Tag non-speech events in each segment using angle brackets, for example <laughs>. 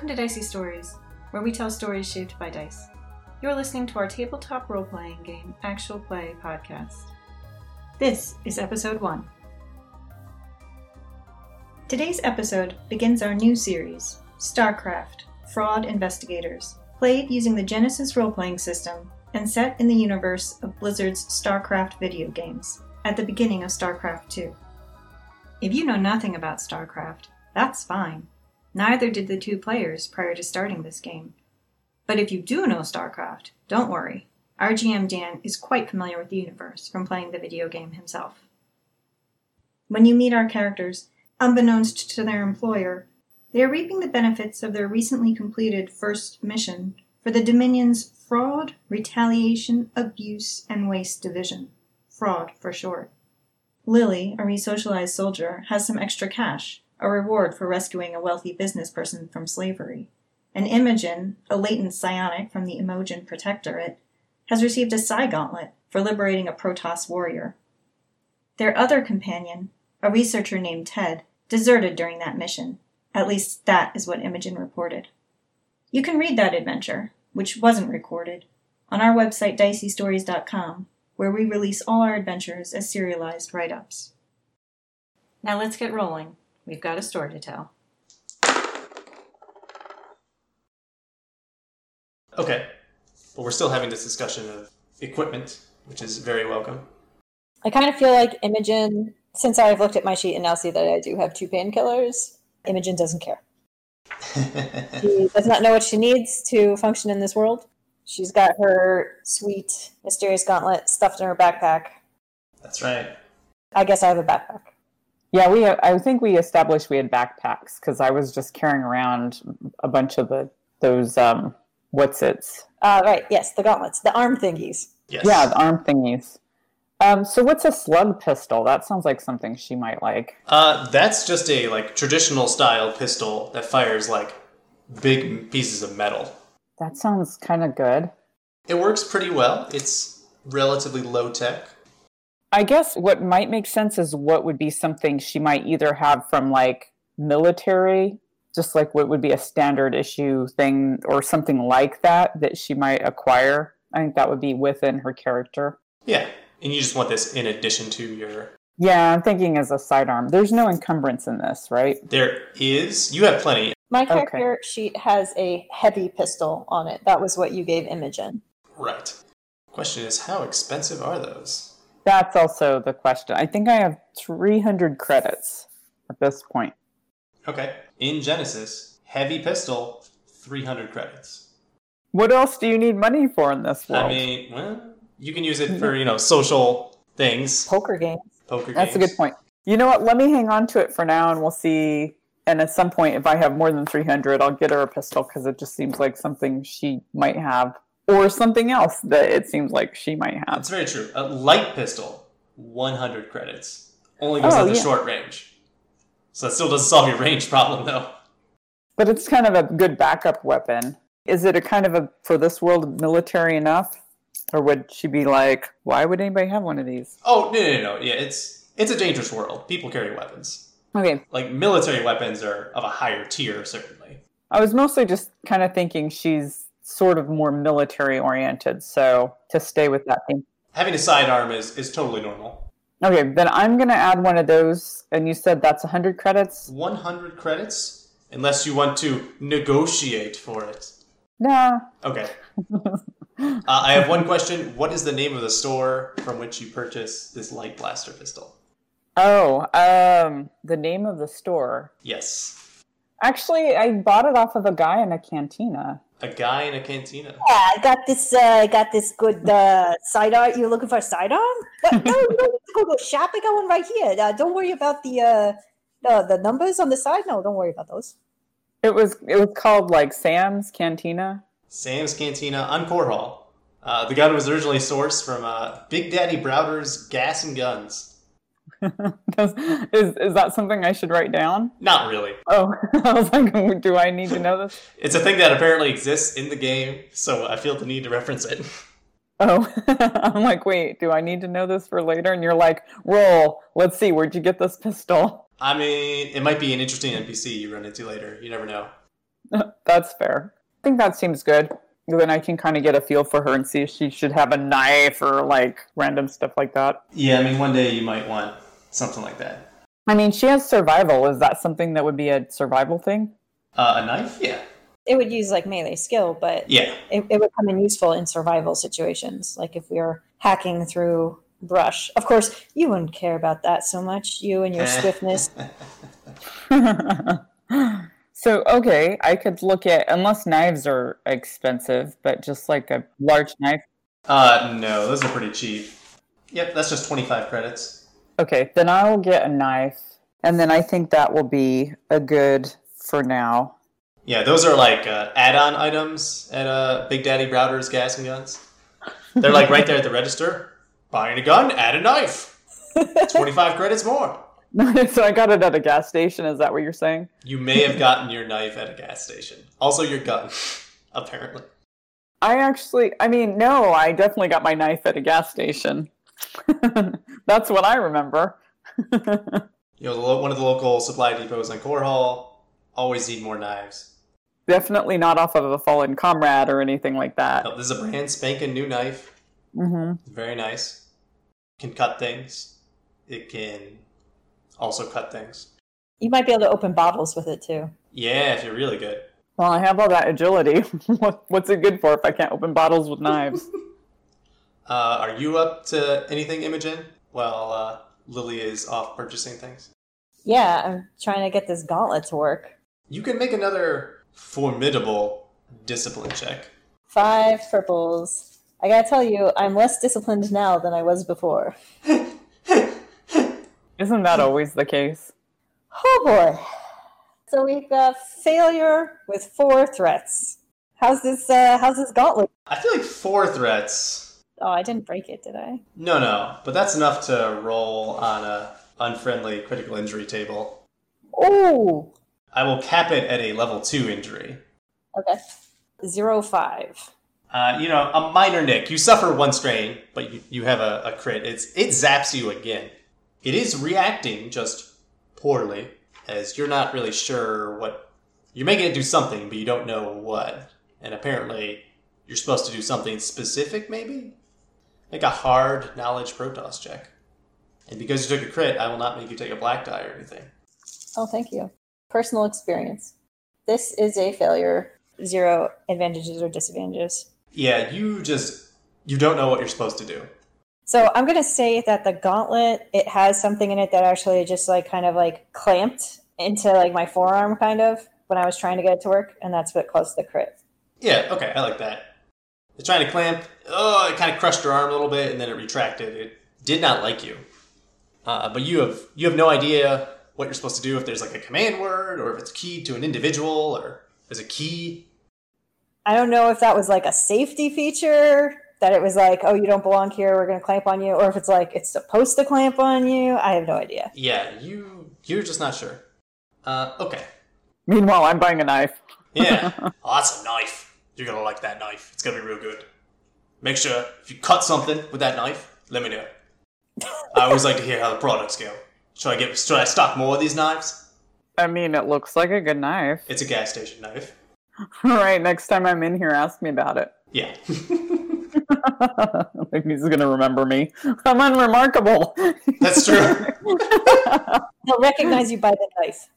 Welcome to Dicey Stories, where we tell stories shaped by dice. You're listening to our tabletop role playing game, Actual Play podcast. This is episode 1. Today's episode begins our new series, StarCraft Fraud Investigators, played using the Genesys role playing system and set in the universe of Blizzard's StarCraft video games at the beginning of StarCraft 2. If you know nothing about StarCraft, that's fine. Neither did the two players prior to starting this game. But if you do know StarCraft, don't worry. Our GM Dan is quite familiar with the universe from playing the video game himself. When you meet our characters, unbeknownst to their employer, they are reaping the benefits of their recently completed first mission for the Dominion's Fraud, Retaliation, Abuse, and Waste Division. Fraud for short. Lily, a resocialized soldier, has some extra cash, a reward for rescuing a wealthy business person from slavery. And Imogen, a latent psionic from the Umojan Protectorate, has received a psi gauntlet for liberating a Protoss warrior. Their other companion, a researcher named Ted, deserted during that mission. At least that is what Imogen reported. You can read that adventure, which wasn't recorded, on our website diceystories.com, where we release all our adventures as serialized write ups. Now let's get rolling. We've got a story to tell. Okay. But we're still having this discussion of equipment, which is very welcome. I kind of feel like Imogen, since I've looked at my sheet and now see that I do have two painkillers, Imogen doesn't care. <laughs> she does not know what she needs to function in this world. She's got her sweet, mysterious gauntlet stuffed in her backpack. That's right. I guess I have a backpack. Yeah, we. I think we established we had backpacks because I was just carrying around a bunch of the those um, what's its. Uh, right. Yes, the gauntlets, the arm thingies. Yes. Yeah, the arm thingies. Um, so what's a slug pistol? That sounds like something she might like. Uh, that's just a like traditional style pistol that fires like big pieces of metal. That sounds kind of good. It works pretty well. It's relatively low tech. I guess what might make sense is what would be something she might either have from like military, just like what would be a standard issue thing or something like that that she might acquire. I think that would be within her character. Yeah. And you just want this in addition to your. Yeah, I'm thinking as a sidearm. There's no encumbrance in this, right? There is. You have plenty. My Okay. character sheet has a heavy pistol on it. That was what you gave Imogen. Right. Question is, how expensive are those? That's also the question. I think I have 300 credits at this point. Okay. In Genesys, heavy pistol, 300 credits. What else do you need money for in this world? I mean, well, you can use it for, you know, social things, Poker game. poker games. That's a good point. You know what? Let me hang on to it for now and we'll see. And at some point, if I have more than 300, I'll get her a pistol because it just seems like something she might have. Or something else that it seems like she might have. That's very true. A light pistol, 100 credits. Only goes Oh, out to yeah. short range. So that still doesn't solve your range problem, though. But it's kind of a good backup weapon. Is it a kind of a, for this world, military enough? Or would she be like, why would anybody have one of these? Oh, no, no, no. Yeah, it's it's a dangerous world. People carry weapons. Okay, Like, military weapons are of a higher tier, certainly. I was mostly just kind of thinking she's sort of more military oriented, so to stay with that theme. Having a sidearm is, is totally normal. Okay, then I'm gonna add one of those, and you said that's 100 credits? 100 credits, unless you want to negotiate for it. No. Okay. <laughs> uh, I have one question. What is the name of the store from which you purchase this light blaster pistol? Oh, um, the name of the store. Yes. Actually, I bought it off of a guy in a cantina. A guy in a cantina. Yeah, I got this. Uh, I got this good uh, sidearm. You're looking for a sidearm? But no, you don't need go to a shop. I got one right here. Uh, don't worry about the uh, the the numbers on the side. No, don't worry about those. It was it was called like Sam's Cantina. Sam's Cantina on Korhal. Uh, the gun was originally sourced from uh, Big Daddy Browder's Gas and Guns. <laughs> Does- is is that something I should write down? Not really. Oh, <laughs> I was like, do I need to know this? <laughs> It's a thing that apparently exists in the game, so I feel the need to reference it. Oh, I'm like, wait, do I need to know this for later? And you're like, roll. Let's see, where'd you get this pistol? I mean, it might be an interesting NPC you run into later. You never know. That's fair. I think that seems good. Then I can kind of get a feel for her and see if she should have a knife or like random stuff like that. Yeah, I mean, one day you might want something like that. I mean, she has survival. Is that something that would be a survival thing? Uh, a knife? Yeah. It would use like melee skill, but Yeah. it, it would come in useful in survival situations, like if we were hacking through brush. Of course, you wouldn't care about that so much, you and your <laughs> swiftness. <laughs> so okay, I could look at unless knives are expensive, but just like a large knife. Uh, no, those are pretty cheap. Yep, that's just 25 credits. Okay, then I'll get a knife, and then I think that will be a good for now. Yeah, those are like uh, add-on items at uh, Big Daddy Browder's Gas and Guns. They're like right there at the register. Buying a gun, add a knife. <laughs> 25 credits more. <laughs> so I got it at a gas station. Is that what you're saying? You may have gotten your knife at a gas station. Also your gun, <laughs> apparently. I actually, I mean, no, I definitely got my knife at a gas station. <laughs> That's what I remember. <laughs> You know, the one of the local supply depots on Korhal always need more knives. definitely not off of a fallen comrade or anything like that. Oh, this is a brand spanking new knife. Mm-hmm. Very nice. Can cut things. It can also cut things. You might be able to open bottles with it too. Yeah, if you're really good. Well, I have all that agility. <laughs> What's it good for if I can't open bottles with knives? Uh, are you up to anything, Imogen? While uh, Lily is off purchasing things. Yeah, I'm trying to get this gauntlet to work. You can make another formidable discipline check. Five purples. I gotta tell you, I'm less disciplined now than I was before. <laughs> Isn't that always the case? Oh boy. So we've got failure with four threats. How's this uh how's this gauntlet? I feel like four threats. Oh, I didn't break it, did I? No, no, but that's enough to roll on a unfriendly critical injury table. Oh I will cap it at a level two injury. okay. Zero five. Uh, you know, a minor nick. You suffer one strain, but you, you have a, a crit. It's it zaps you again. It is reacting just poorly, as you're not really sure what you're making it do something, but you don't know what. And apparently, you're supposed to do something specific. Maybe make a hard knowledge protoss check. And because you took a crit, I will not make you take a black die or anything. Oh thank you. Personal experience. This is a failure. Zero advantages or disadvantages. Yeah, you just you don't know what you're supposed to do. So I'm gonna say that the gauntlet it has something in it that actually just like kind of like clamped into like my forearm kind of when I was trying to get it to work, and that's what caused the crit. Yeah, okay, I like that. It's trying to clamp. Oh, it kind of crushed your arm a little bit, and then it retracted. It did not like you. Uh, but you have you have no idea what you're supposed to do if there's like a command word, or if it's keyed to an individual, or there's a key. I don't know if that was like a safety feature that it was like, oh, you don't belong here, we're gonna clamp on you, or if it's like it's supposed to clamp on you. I have no idea. Yeah, you you're just not sure. Uh, okay. Meanwhile, I'm buying a knife. Yeah. oh, that's a knife. You're gonna like that knife. It's gonna be real good. Make sure if you cut something with that knife, let me know. <laughs> I always like to hear how the products go. Should I get? Should I stock more of these knives? I mean, it looks like a good knife. It's a gas station knife. All <laughs> right, next time I'm in here, ask me about it. <laughs> Yeah. like he's gonna remember me. I'm unremarkable. That's true. They'll recognize you by the knife.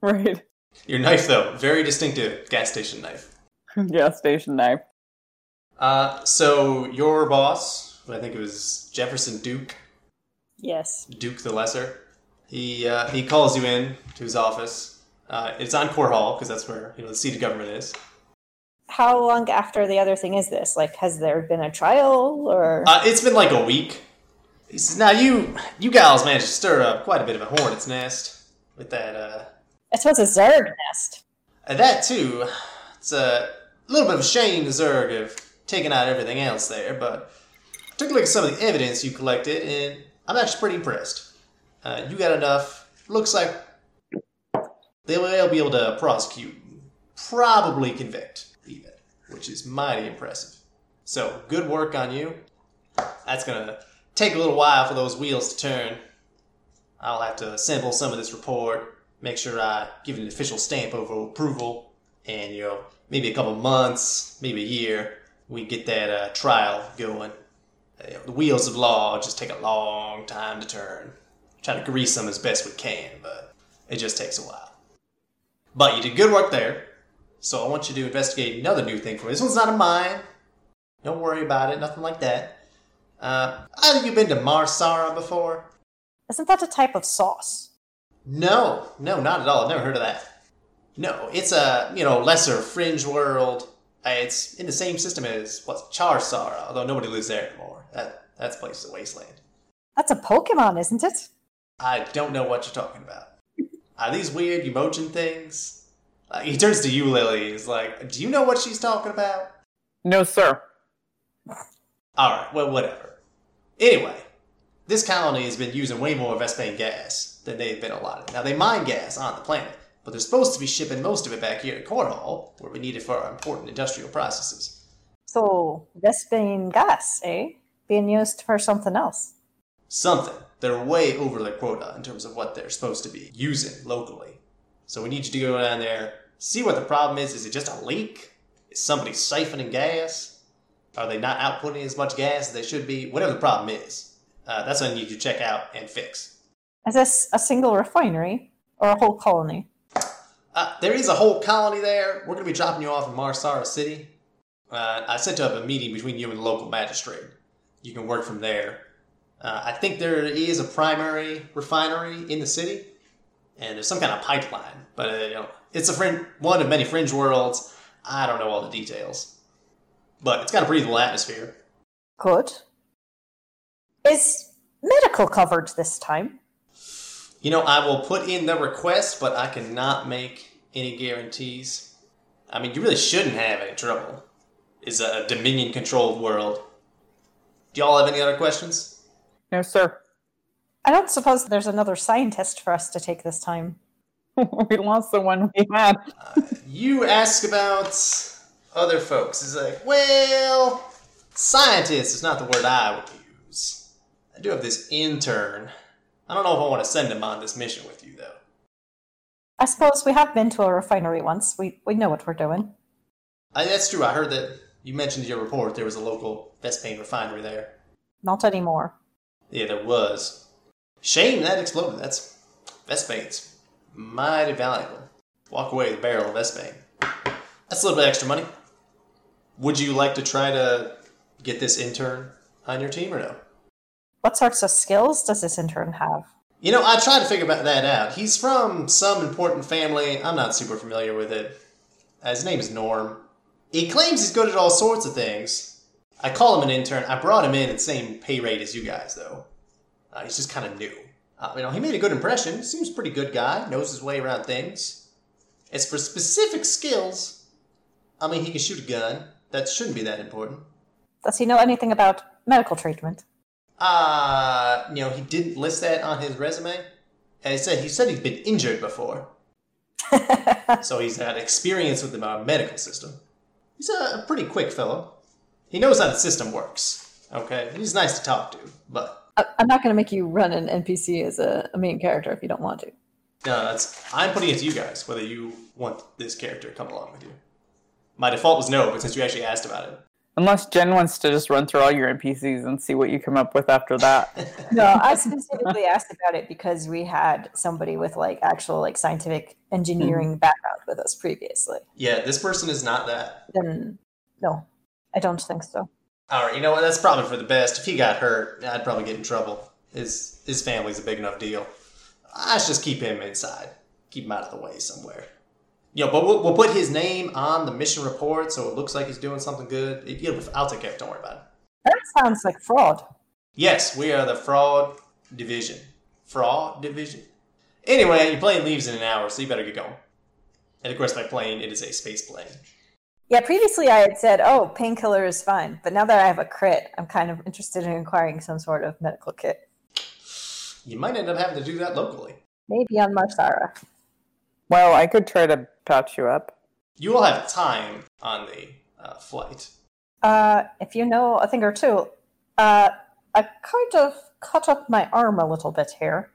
right. Your knife, though, very distinctive gas station knife. <laughs> Gas station knife. Uh, so your boss, I think it was Jefferson Duke, Yes. Duke the Lesser. He uh, he calls you in to his office. Uh, it's on Korhal because that's where you know the seat of government is. How long after the other thing is this? Like, has there been a trial or? Uh, it's been like a week. He says, "Now you you gals managed to stir up quite a bit of a hornet's nest with that uh, I suppose a Zerg nest. Uh, that too. It's a little bit of a shame the Zerg of taking out everything else there, but took a look at some of the evidence you collected, and I'm actually pretty impressed. Uh, you got enough. Looks like they will be able to prosecute, probably convict, even, which is mighty impressive. So good work on you. That's gonna take a little while for those wheels to turn. I'll have to assemble some of this report, make sure I give it an official stamp of approval, and you know maybe a couple months, maybe a year, we get that uh, trial going. You know, the wheels of law just take a long time to turn. Try to grease them as best we can, but it just takes a while. But you did good work there, so I want you to investigate another new thing for me. This one's not a mine. Don't worry about it, nothing like that. Uh, have you been to Mar Sara before? Isn't that a type of sauce? No, no, not at all. I've never heard of that. No, it's a you know lesser fringe world. Uh, It's in the same system as what's Chau Sara, although nobody lives there anymore. That that place is a wasteland. That's a Pokemon, isn't it? I don't know what you're talking about. Are these weird Umojan things? Uh, he turns to you, Lily. He's like, "Do you know what she's talking about?" No, sir. All right, well, whatever. Anyway, this colony has been using way more Vespene gas than they've been allotted. Now, they mine gas on the planet, but they're supposed to be shipping most of it back here to Korhal, where we need it for our important industrial processes. So, Vespene gas, eh? Being used for something else. Something. They're way over their quota in terms of what they're supposed to be using locally. So we need you to go down there, see what the problem is. Is it just a leak? Is somebody siphoning gas? Are they not outputting as much gas as they should be? Whatever the problem is, uh, that's what I need you to check out and fix. Is this a single refinery or a whole colony? Uh, there is a whole colony there. We're going to be dropping you off in Mar Sara City. Uh, I set up a meeting between you and the local magistrate. You can work from there. Uh, I think there is a primary refinery in the city, and there's some kind of pipeline. But uh, you know, it's a one of many fringe worlds. I don't know all the details, but it's got a breathable atmosphere. Good. Is medical covered this time? You know, I will put in the request, but I cannot make any guarantees. I mean, you really shouldn't have any trouble. It's a Dominion controlled world. Do y'all have any other questions? No, sir. I don't suppose there's another scientist for us to take this time. <laughs> we lost the one we had. Uh, you ask about other folks. It's like, well, scientist is not the word I would use. I do have this intern. I don't know if I want to send him on this mission with you, though. I suppose we have been to a refinery once. We we know what we're doing. I, that's true. I heard that you mentioned in your report there was a local Vespene refinery there. Not anymore. Yeah, there was. Shame that exploded. That's Vespene's mighty valuable. Walk away with a barrel of Vespene. That's a little bit extra money. Would you like to try to get this intern on your team or no? What sorts of skills does this intern have? You know, I tried to figure that out. He's from some important family. I'm not super familiar with it. Uh, His name is Norm. He claims he's good at all sorts of things. I call him an intern. I brought him in at the same pay rate as you guys, though. Uh, he's just kind of new. Uh, you know, he made a good impression. Seems pretty good guy. Knows his way around things. As for specific skills, I mean, he can shoot a gun. That shouldn't be that important. Does he know anything about medical treatment? Uh, you know, he didn't list that on his resume. And he said he said he's been injured before. <laughs> so he's had experience with the medical system. He's a, pretty quick fellow. He knows how the system works. Okay, he's nice to talk to, but I- I'm not going to make you run an NPC as a, a main character if you don't want to. no, that's I'm putting it to you guys whether you want this character to come along with you. My default was no, but since you actually asked about it, Unless Jen wants to just run through all your NPCs and see what you come up with after that. <laughs> No, I specifically asked about it because we had somebody with like actual like scientific engineering mm-hmm. background with us previously. yeah, this person is not that. Then no, I don't think so. All right, you know what? That's probably for the best. If he got hurt, I'd probably get in trouble. His his family's a big enough deal. I should just keep him inside. Keep him out of the way somewhere. You know, but we'll, we'll put his name on the mission report so it looks like he's doing something good. It, you know, I'll take care of it. Don't worry about it. That sounds like fraud. Yes, we are the fraud division. Fraud division. Anyway, your plane leaves in an hour, so you better get going. And of course, by plane, it is a space plane. Yeah, previously I had said, "Oh, painkiller is fine," but now that I have a crit, I'm kind of interested in acquiring some sort of medical kit, You might end up having to do that locally. maybe on Mar Sara. Well, I could try to patch you up. You will have time on the uh, flight. Uh, if you know a thing or two, uh, I kind of cut up my arm a little bit here.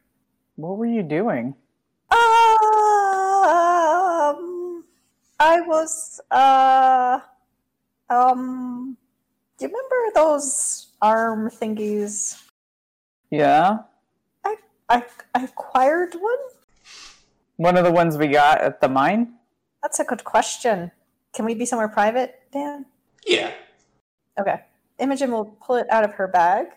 What were you doing? Um, I was, uh, um, do you remember those arm thingies? Yeah. I, I acquired one? One of the ones we got at the mine? That's a good question. Can we be somewhere private, Dan? Yeah. Okay. Imogen will pull it out of her bag.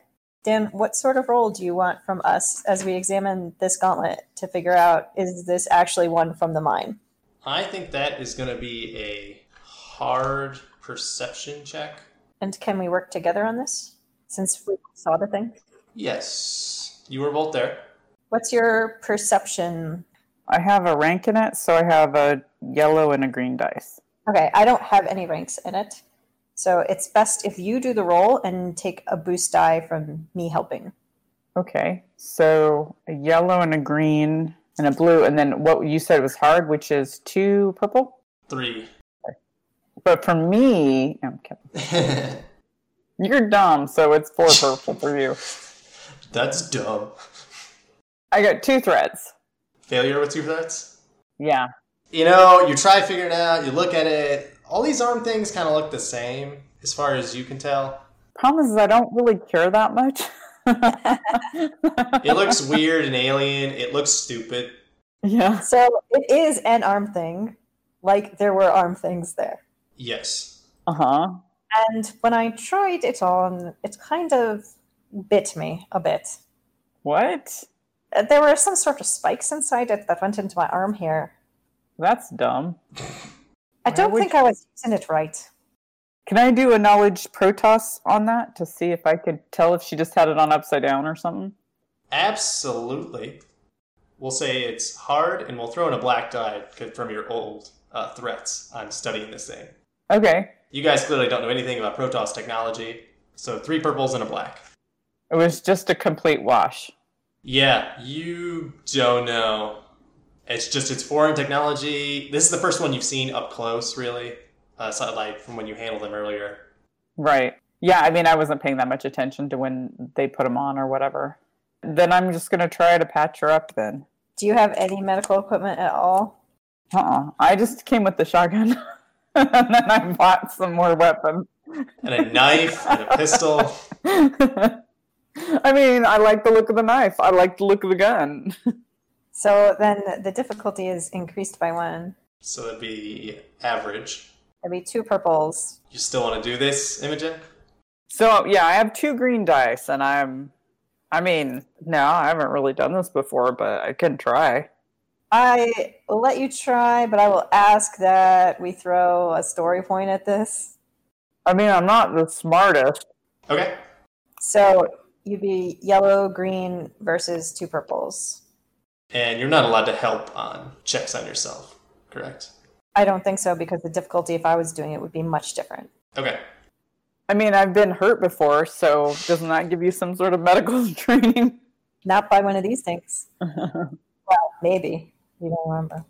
Dan, what sort of role do you want from us as we examine this gauntlet to figure out is this actually one from the mine? I think that is going to be a hard perception check. And can we work together on this since we saw the thing? Yes. You were both there. What's your perception? I have a rank in it, so I have a yellow and a green dice. Okay, I don't have any ranks in it. So it's best if you do the roll and take a boost die from me helping. Okay, so a yellow and a green and a blue, and then what you said was hard, which is two purple. Three. But for me, I'm kidding. <laughs> You're dumb, so it's four <laughs> purple for you. That's dumb. I got two threads. Failure with two threats? Yeah. You know, you try figuring it out, you look at it, all these arm things kind of look the same as far as you can tell. Problem is, I don't really care that much. It looks <laughs> weird and alien, it looks stupid. yeah. So it is an arm thing, like there were arm things there. Yes. Uh huh. And when I tried it on, it kind of bit me a bit. What? There were some sort of spikes inside it that went into my arm here. That's dumb. I don't would think I was using it right. Can I do a knowledge protoss on that to see if I could tell if she just had it on upside down or something? Absolutely. We'll say it's hard, and we'll throw in a black die from your old uh, threats on studying this thing. Okay. You guys clearly don't know anything about Protoss technology, so three purples and a black. It was just a complete wash. Yeah, you don't know. It's just it's foreign technology. This is the first one you've seen up close, really. Uh, so, like from when you handled them earlier. Right. Yeah, I mean, I wasn't paying that much attention to when they put them on or whatever. Then I'm just going to try to patch her up then. Do you have any medical equipment at all? Uh uh I just came with the shotgun. <laughs> and then I bought some more weapons. And a knife and a pistol. <laughs> I mean, I like the look of the knife. I like the look of the gun. <laughs> So then the difficulty is increased by one. So that'd be average. There'd be two purples. You still want to do this, Imogen? So yeah, I have two green dice, and I'm. I mean, no, I haven't really done this before, but I can try. I will let you try, but I will ask that we throw a story point at this. I mean, I'm not the smartest. Okay. So you'd be yellow, green versus two purples. And you're not allowed to help on checks on yourself, correct? I don't think so because the difficulty, if I was doing it, would be much different. Okay. I mean, I've been hurt before, so doesn't that give you some sort of medical <laughs> training? Not by one of these things. <laughs> Well, maybe. You don't remember.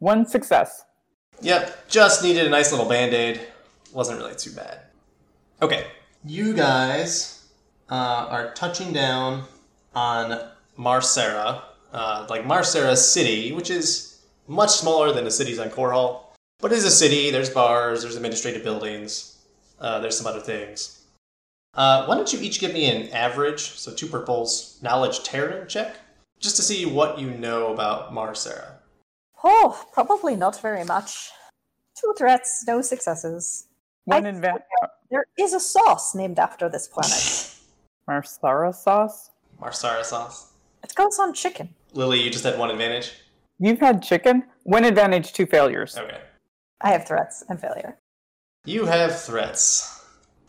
One success. Yep, just needed a nice little band aid. Wasn't really too bad. Okay, you guys uh, are touching down on Mar Sara, uh, like Mar Sara City, which is much smaller than the cities on Korhal. But it is a city, there's bars, there's administrative buildings, uh, there's some other things. Uh, why don't you each give me an average, so two purples, knowledge Terran check, just to see what you know about Mar Sara. Oh, probably not very much. Two threats, no successes. One I- invent There is a sauce named after this planet. <laughs> marsara sauce. Marsara sauce. It goes on chicken. Lily, you just had one advantage. You've had chicken. One advantage, two failures. Okay. I have threats and failure. You have threats.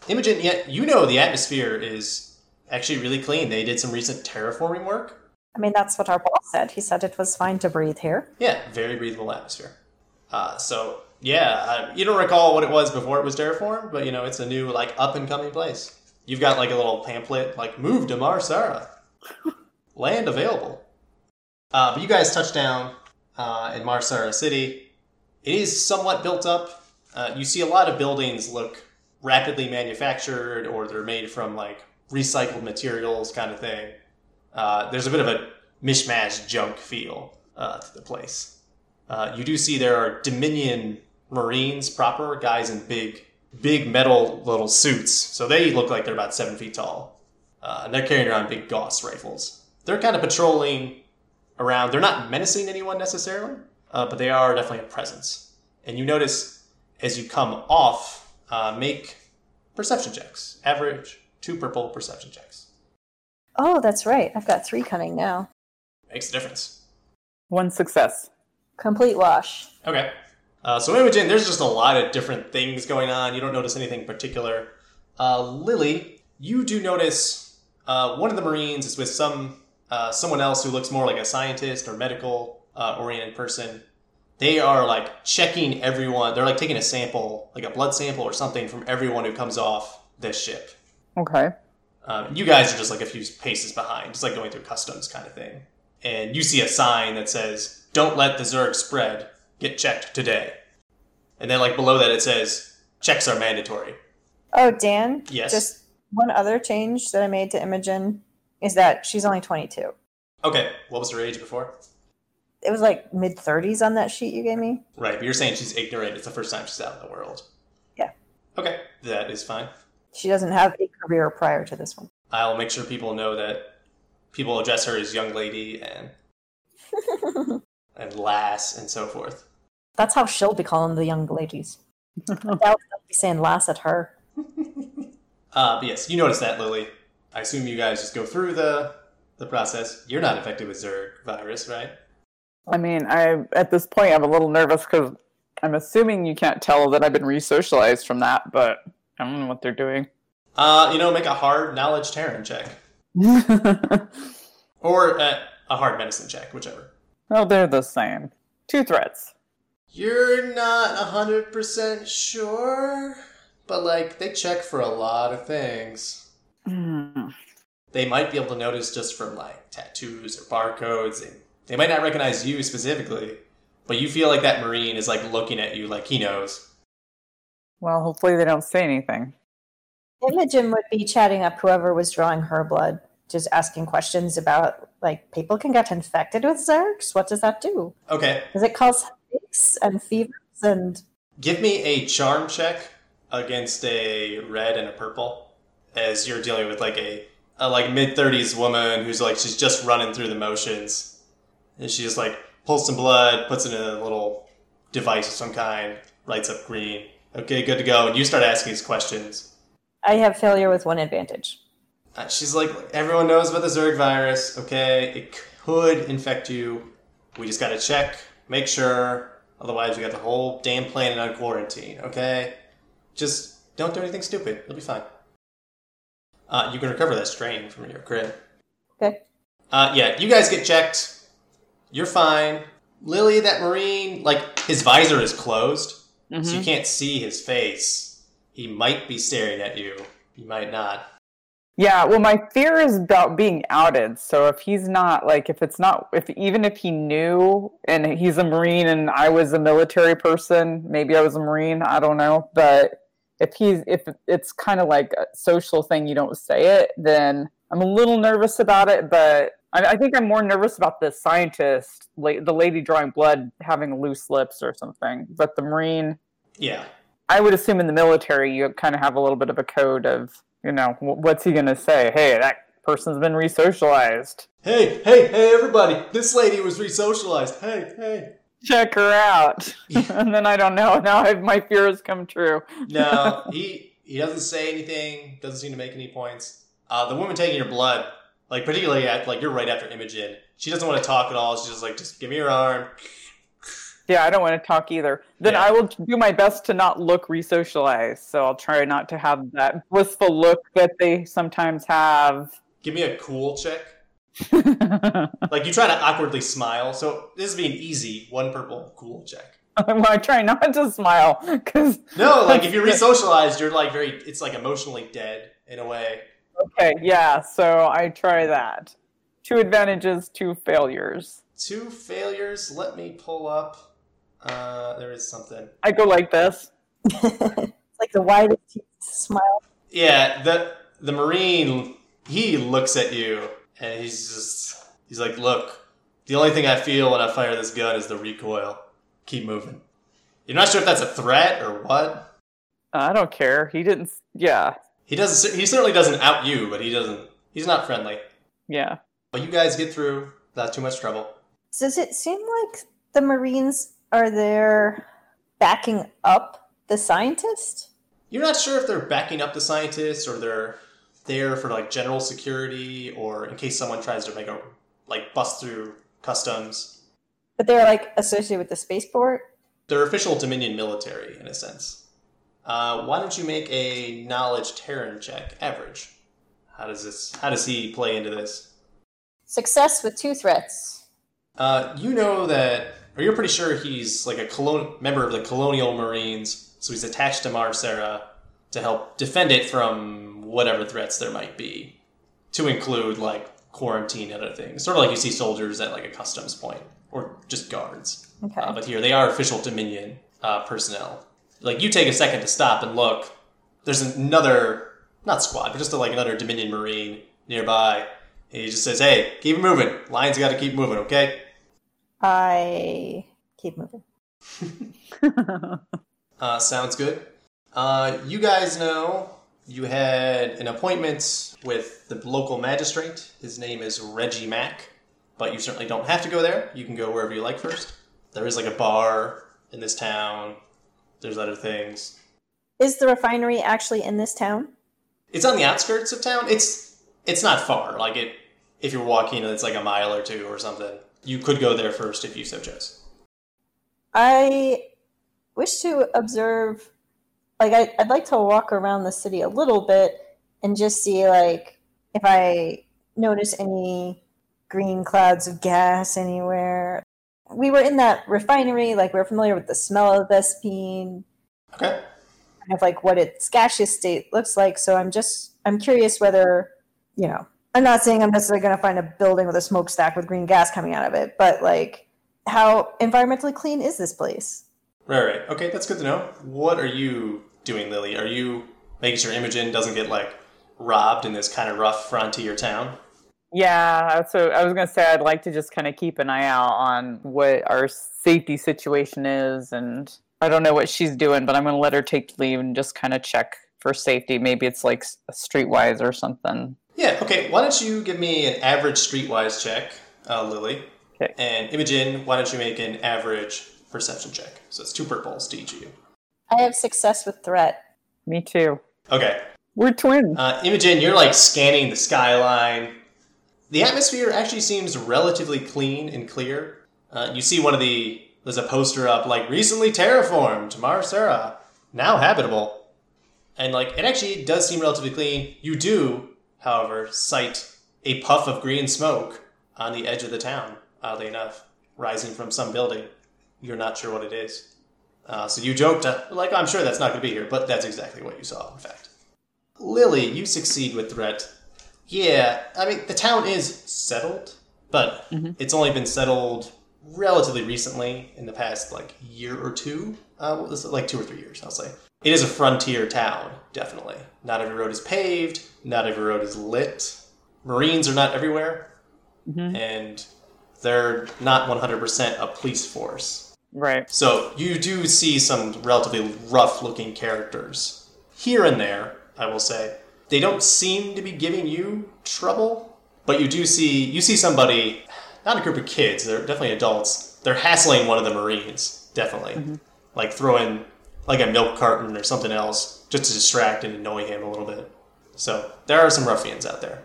Imogen, yet you know the atmosphere is actually really clean. They did some recent terraforming work. I mean, that's what our boss said. He said it was fine to breathe here. Yeah, very breathable atmosphere. Uh, so yeah, uh, you don't recall what it was before it was terraformed, but you know it's a new like up and coming place. You've got like a little pamphlet like "Move to Mar Sara, <laughs> land available." Uh, but you guys touch down uh, in Mar Sara City. It is somewhat built up. Uh, you see a lot of buildings look rapidly manufactured, or they're made from like recycled materials, kind of thing. Uh, there's a bit of a mishmash junk feel uh, to the place. Uh, you do see there are Dominion Marines proper, guys in big, big metal little suits. So they look like they're about seven feet tall. Uh, and they're carrying around big Gauss rifles. They're kind of patrolling around. They're not menacing anyone necessarily, uh, but they are definitely a presence. And you notice as you come off, uh, make perception checks. Average two purple perception checks. Oh, that's right. I've got three cunning now. Makes a difference. One success. Complete wash. Okay. Uh, so Imogen, there's just a lot of different things going on. You don't notice anything particular. Uh, Lily, you do notice uh, one of the Marines is with some uh, someone else who looks more like a scientist or medical uh, oriented person. They are like checking everyone. They're like taking a sample, like a blood sample or something, from everyone who comes off this ship. Okay. Um, you guys are just like a few paces behind, just like going through customs kind of thing. And you see a sign that says, "Don't let the Zerg spread. Get checked today." And then, like below that, it says, "Checks are mandatory." Oh, Dan? Yes. Just one other change that I made to Imogen is that she's only 22. Okay, what was her age before? It was like mid 30s on that sheet you gave me. Right, but you're saying she's ignorant. It's the first time she's out in the world. Yeah. Okay, that is fine. She doesn't have a career prior to this one. I'll make sure people know that people address her as young lady and <laughs> and lass and so forth. That's how she'll be calling the young ladies. <laughs> They'll be saying lass at her. <laughs> Uh, but yes, you notice that, Lily. I assume you guys just go through the the process. You're not infected with Zerg virus, right? I mean, I at this point I'm a little nervous because I'm assuming you can't tell that I've been re-socialized from that, but I don't know what they're doing. Uh, you know, make a hard knowledge Terran check. <laughs> Or uh, a hard medicine check, whichever. oh, they're the same. Two threats. You're not 100% sure, but like, they check for a lot of things. Hmm. They might be able to notice just from like tattoos or barcodes. They, they might not recognize you specifically, but you feel like that Marine is like looking at you like he knows. Well, hopefully they don't say anything. Imogen would be chatting up whoever was drawing her blood, just asking questions about, like, people can get infected with Zergs? What does that do? Okay, Does it cause and fevers and. give me a charm check against a red and a purple as you're dealing with like a, a like mid 30s woman who's like she's just running through the motions. And she just like pulls some blood puts it in a little device of some kind lights up green. Okay good to go. And you start asking these questions. I have failure with one advantage. Uh, she's like everyone knows about the zerg virus. Okay it could infect you. We just gotta check make sure otherwise we got the whole damn planet on quarantine okay? Just don't do anything stupid. You'll be fine. Uh, you can recover that strain from your crib. Okay. uh, yeah you guys get checked. You're fine. Lily that marine like his visor is closed so Mm-hmm. you can't see his face. He might be staring at you. He might not Yeah, well, my fear is about being outed. So if he's not like, if it's not, if even if he knew and he's a Marine and I was a military person, maybe I was a Marine, I don't know. But if he's, if it's kind of like a social thing, you don't say it, then I'm a little nervous about it. But I, I think I'm more nervous about the scientist, la- the lady drawing blood, having loose lips or something. But the Marine, yeah I would assume in the military you kind of have a little bit of a code of, you know, what's he going to say? Hey, that person's been re-socialized. hey hey hey everybody this lady was re-socialized hey hey Check her out. <laughs> and then I don't know. Now I've, my fear has come true. No, he he doesn't say anything. Doesn't seem to make any points. Uh, the woman taking your blood, like particularly at like you're right after Imogen. She doesn't want to talk at all. She's just like, just give me your arm. Yeah, I don't want to talk either. Then Yeah. I will do my best to not look re-socialized. So I'll try not to have that blissful look that they sometimes have. Give me a cool check. <laughs> Like you try to awkwardly smile. So this is being easy. One purple cool check. <laughs> well, I try not to smile because No, like if you're <laughs> re-socialized, you're like very. It's like emotionally dead in a way. okay, yeah. So I try that. Two advantages, two failures. Two failures. Let me pull up. Uh, there is something. I go like this. <laughs> Like the widest smile. Yeah, the the marine he looks at you and he's just he's like, "Look, the only thing I feel when I fire this gun is the recoil. Keep moving." You're not sure if that's a threat or what. I don't care. He didn't. Yeah, He doesn't. He certainly doesn't out you, but he doesn't. He's not friendly. yeah. But you guys get through without too much trouble. Does it seem like the Marines are there backing up the scientist? You're not sure if they're backing up the scientists or they're there for like general security or in case someone tries to make a like bust through customs. But they're like associated with the spaceport? They're official Dominion military in a sense. Uh, why don't you make a knowledge Terran check, average? How does this? How does he play into this? Success with two threats. Uh, you know that, or you're pretty sure he's like a colon- member of the Colonial Marines, so he's attached to Mar Sara to help defend it from whatever threats there might be, to include like quarantine and other things. Sort of like you see soldiers at like a customs point, or just guards. Okay. Uh, but here they are official Dominion uh, personnel. Like you take a second to stop and look. There's another, not squad, but just a, like another Dominion Marine nearby. And he just says, "Hey, keep it moving. Lions got to keep moving, okay?" I keep moving. <laughs> Uh, sounds good. Uh, you guys know you had an appointment with the local magistrate. His name is Reggie Mack, but you certainly don't have to go there. You can go wherever you like first. There is like a bar in this town. There's other things. Is the refinery actually in this town? It's on the outskirts of town. It's it's not far. Like it, if you're walking, it's like a mile or two or something. You could go there first if you so chose. I wish to observe, like, I, I'd like to walk around the city a little bit and just see, like, if I notice any green clouds of gas anywhere. We were in that refinery, like, we're familiar with the smell of Vespene, Okay. kind of like what its gaseous state looks like. So I'm just, I'm curious whether, you know, I'm not saying I'm necessarily going to find a building with a smokestack with green gas coming out of it, but like, how environmentally clean is this place? Right, right. Okay, that's good to know. What are you doing, Lily? Are you making sure Imogen doesn't get like robbed in this kind of rough frontier town? Yeah, so I was going to say I'd like to just kind of keep an eye out on what our safety situation is, and I don't know what she's doing, but I'm going to let her take leave and just kind of check for safety. Maybe it's like streetwise or something. Yeah, okay. Why don't you give me an average streetwise check, uh, Lily? Okay. And Imogen, why don't you make an average perception check? So it's two purples to each of you. I have success with threat. Me too. Okay. We're twins. Uh, Imogen, you're like scanning the skyline. The atmosphere actually seems relatively clean and clear. Uh, you see one of the there's a poster up like recently terraformed Mar Sara, now habitable, and like it actually does seem relatively clean. You do, however, sight a puff of green smoke on the edge of the town. Oddly enough, rising from some building. You're not sure what it is. Uh, so you joked, uh, like I'm sure that's not going to be here, but that's exactly what you saw. In fact. Lily, you succeed with threat. Yeah, I mean the town is settled, but it's only been settled relatively recently in the past like year or two. Uh, like two or three years, I'll say. It is a frontier town, definitely. Not every road is paved. Not every road is lit. Marines are not everywhere, mm-hmm. and they're not 100% a police force. Right. So you do see some relatively rough-looking characters here and there. I will say they don't seem to be giving you trouble, but you do see you see somebody, not a group of kids. They're definitely adults. They're hassling one of the Marines, definitely, mm-hmm. like throwing like a milk carton or something else just to distract and annoy him a little bit. So there are some ruffians out there.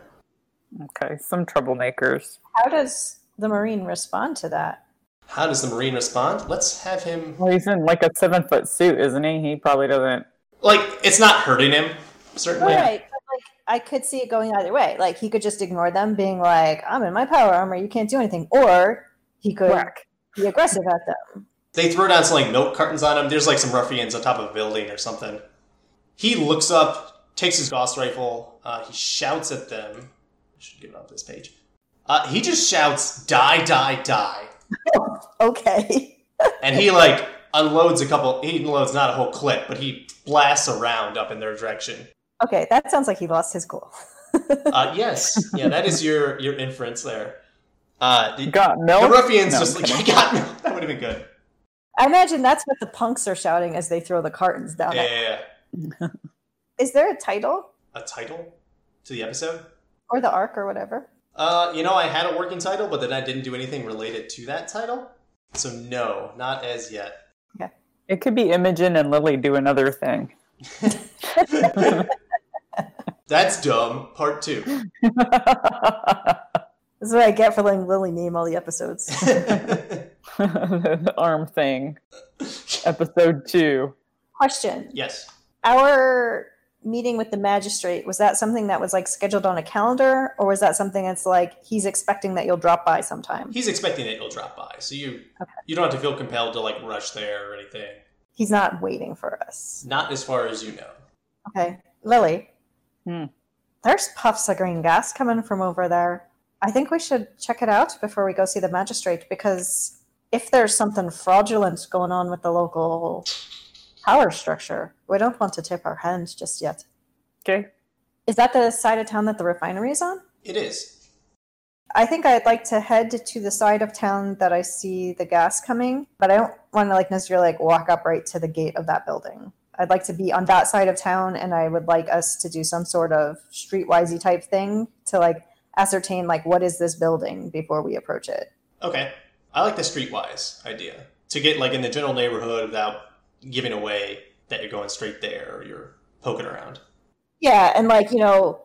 Okay. Some troublemakers. How does the Marine respond to that? How does the Marine respond? Let's have him. Well, he's in like a seven foot suit, isn't he? He probably doesn't. Like it's not hurting him, certainly. Right. Like I could see it going either way. Like he could just ignore them, being like, I'm in my power armor, you can't do anything. Or he could Whack. be aggressive at them. They throw down some like milk cartons on him. There's like some ruffians on top of a building or something. He looks up, takes his Gauss rifle, uh, he shouts at them. I should give it up this page. Uh, he just shouts, "Die, die, die!" <laughs> Okay. <laughs> and he like unloads a couple. He unloads not a whole clip, but he blasts around up in their direction. Okay, that sounds like he lost his cool. <laughs> Uh, yes, yeah, that is your your inference there. Uh, the, Got the ruffians No, just like kidding. got milk. that would have been good. I imagine that's what the punks are shouting as they throw the cartons down. Yeah, it. yeah, yeah. <laughs> Is there a title A title to the episode? or the arc or whatever? Uh, you know, I had a working title, but then I didn't do anything related to that title. So no, not as yet. It could be Imogen and Lily do another thing. <laughs> <laughs> That's dumb. Part two. This is what I get for letting Lily name all the episodes. The <laughs> arm thing. Episode two. Question: yes. Our meeting with the magistrate was that something that was like scheduled on a calendar, or was that something that's like he's expecting that you'll drop by sometime? He's expecting that you'll drop by, so you Okay. you don't have to feel compelled to like rush there or anything. He's not waiting for us. Not as far as you know. Okay, Lily. Hmm. There's puffs of green gas coming from over there. I think we should check it out before we go see the magistrate because if there's something fraudulent going on with the local power structure, we don't want to tip our hands just yet. Okay. Is that the side of town that the refinery is on? It is. I think I'd like to head to the side of town that I see the gas coming, but I don't want to like necessarily like walk up right to the gate of that building. I'd like to be on that side of town, and I would like us to do some sort of streetwisey type thing to like ascertain like what is this building before we approach it. Okay. I like the streetwise idea. To get like in the general neighborhood without giving away that you're going straight there or you're poking around. Yeah, and like you know,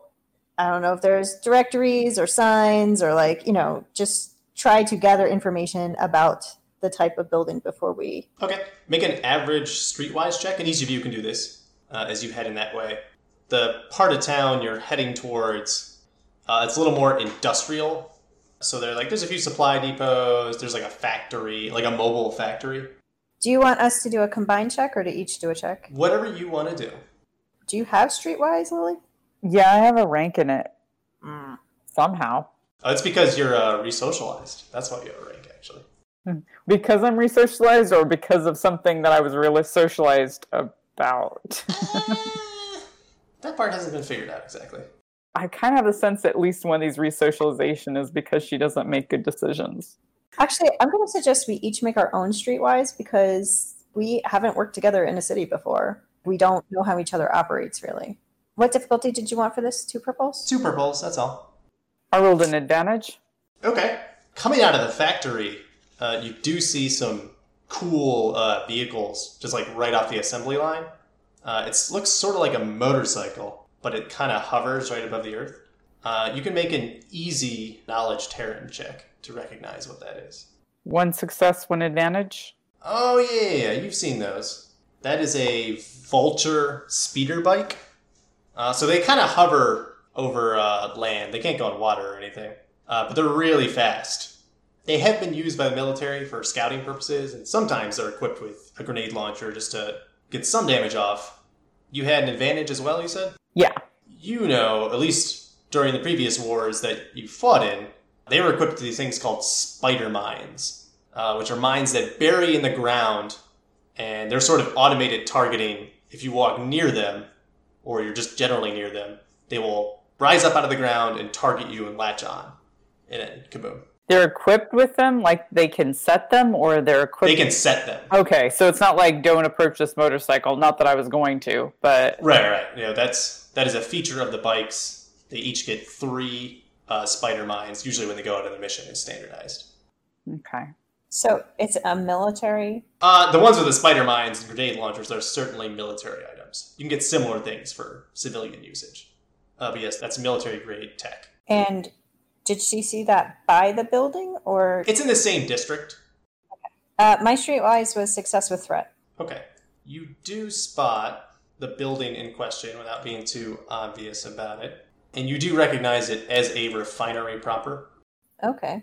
I don't know if there's directories or signs or like you know, just try to gather information about the type of building before we. Okay. Make an average streetwise check, and each of you can do this uh, as you head in that way. The part of town you're heading towards, uh, it's a little more industrial. So they're like, there's a few supply depots. There's like a factory, like a mobile factory. Do you want us to do a combined check or to each do a check? Whatever you want to do. Do you have Streetwise, Lily? Yeah, I have a rank in it mm. somehow. Oh, it's because you're uh, resocialized. That's why you have a rank, actually. Hmm. Because I'm resocialized or because of something that I was really socialized about? <laughs> Eh, that part hasn't been figured out exactly. I kind of have a sense at least one of these resocialization is because she doesn't make good decisions. Actually, I'm going to suggest we each make our own Streetwise because we haven't worked together in a city before. We don't know how each other operates really. What difficulty did you want for this? Two purples? Two purples, that's all. I rolled an advantage. Okay. Coming out of the factory, uh, you do see some cool uh, vehicles just like right off the assembly line. Uh, it looks sort of like a motorcycle, but it kind of hovers right above the earth. Uh, you can make an easy knowledge Terran check to recognize what that is. One success, one advantage. Oh, yeah, yeah, you've seen those. That is a Vulture speeder bike. Uh, so they kind of hover over uh, land. They can't go on water or anything, uh, but they're really fast. They have been used by the military for scouting purposes, and sometimes they're equipped with a grenade launcher just to get some damage off. You had an advantage as well, you said? Yeah. You know, at least during the previous wars that you fought in, they were equipped with these things called spider mines, uh, which are mines that bury in the ground, and they're sort of automated targeting. If you walk near them, or you're just generally near them, they will rise up out of the ground and target you and latch on. And then kaboom. They're equipped with them, like they can set them, or they're equipped. They can set them. Okay, so it's not like don't approach this motorcycle. Not that I was going to, but Right, right. You know, that's that is a feature of the bikes. They each get three uh, spider mines. Usually, when they go out on the mission, is standardized. okay. So it's a military. Uh, the ones with the spider mines and grenade launchers are certainly military items. You can get similar things for civilian usage. Uh, but yes, that's military grade tech. And did she see that by the building or It's in the same district. uh, my Streetwise was success with threat? Okay. You do spot the building in question without being too obvious about it. And you do recognize it as a refinery proper. Okay.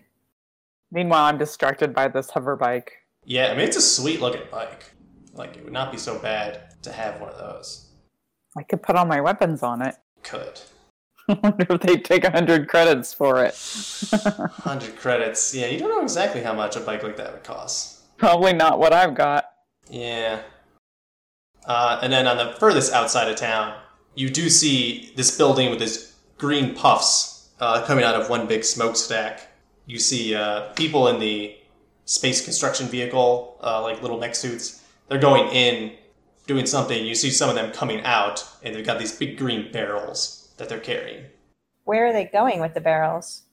Meanwhile, I'm distracted by this hover bike. Yeah, I mean, it's a sweet looking bike. Like, it would not be so bad to have one of those. I could put all my weapons on it. Could. I <laughs> wonder if they take 100 credits for it. <laughs> 100 credits. Yeah, you don't know exactly how much a bike like that would cost. Probably not what I've got. Yeah. Uh, and then on the furthest outside of town, you do see this building with this green puffs uh, coming out of one big smokestack. You see uh, people in the space construction vehicle, uh, like little mech suits. They're going in, doing something. You see some of them coming out, and they've got these big green barrels that they're carrying. Where are they going with the barrels?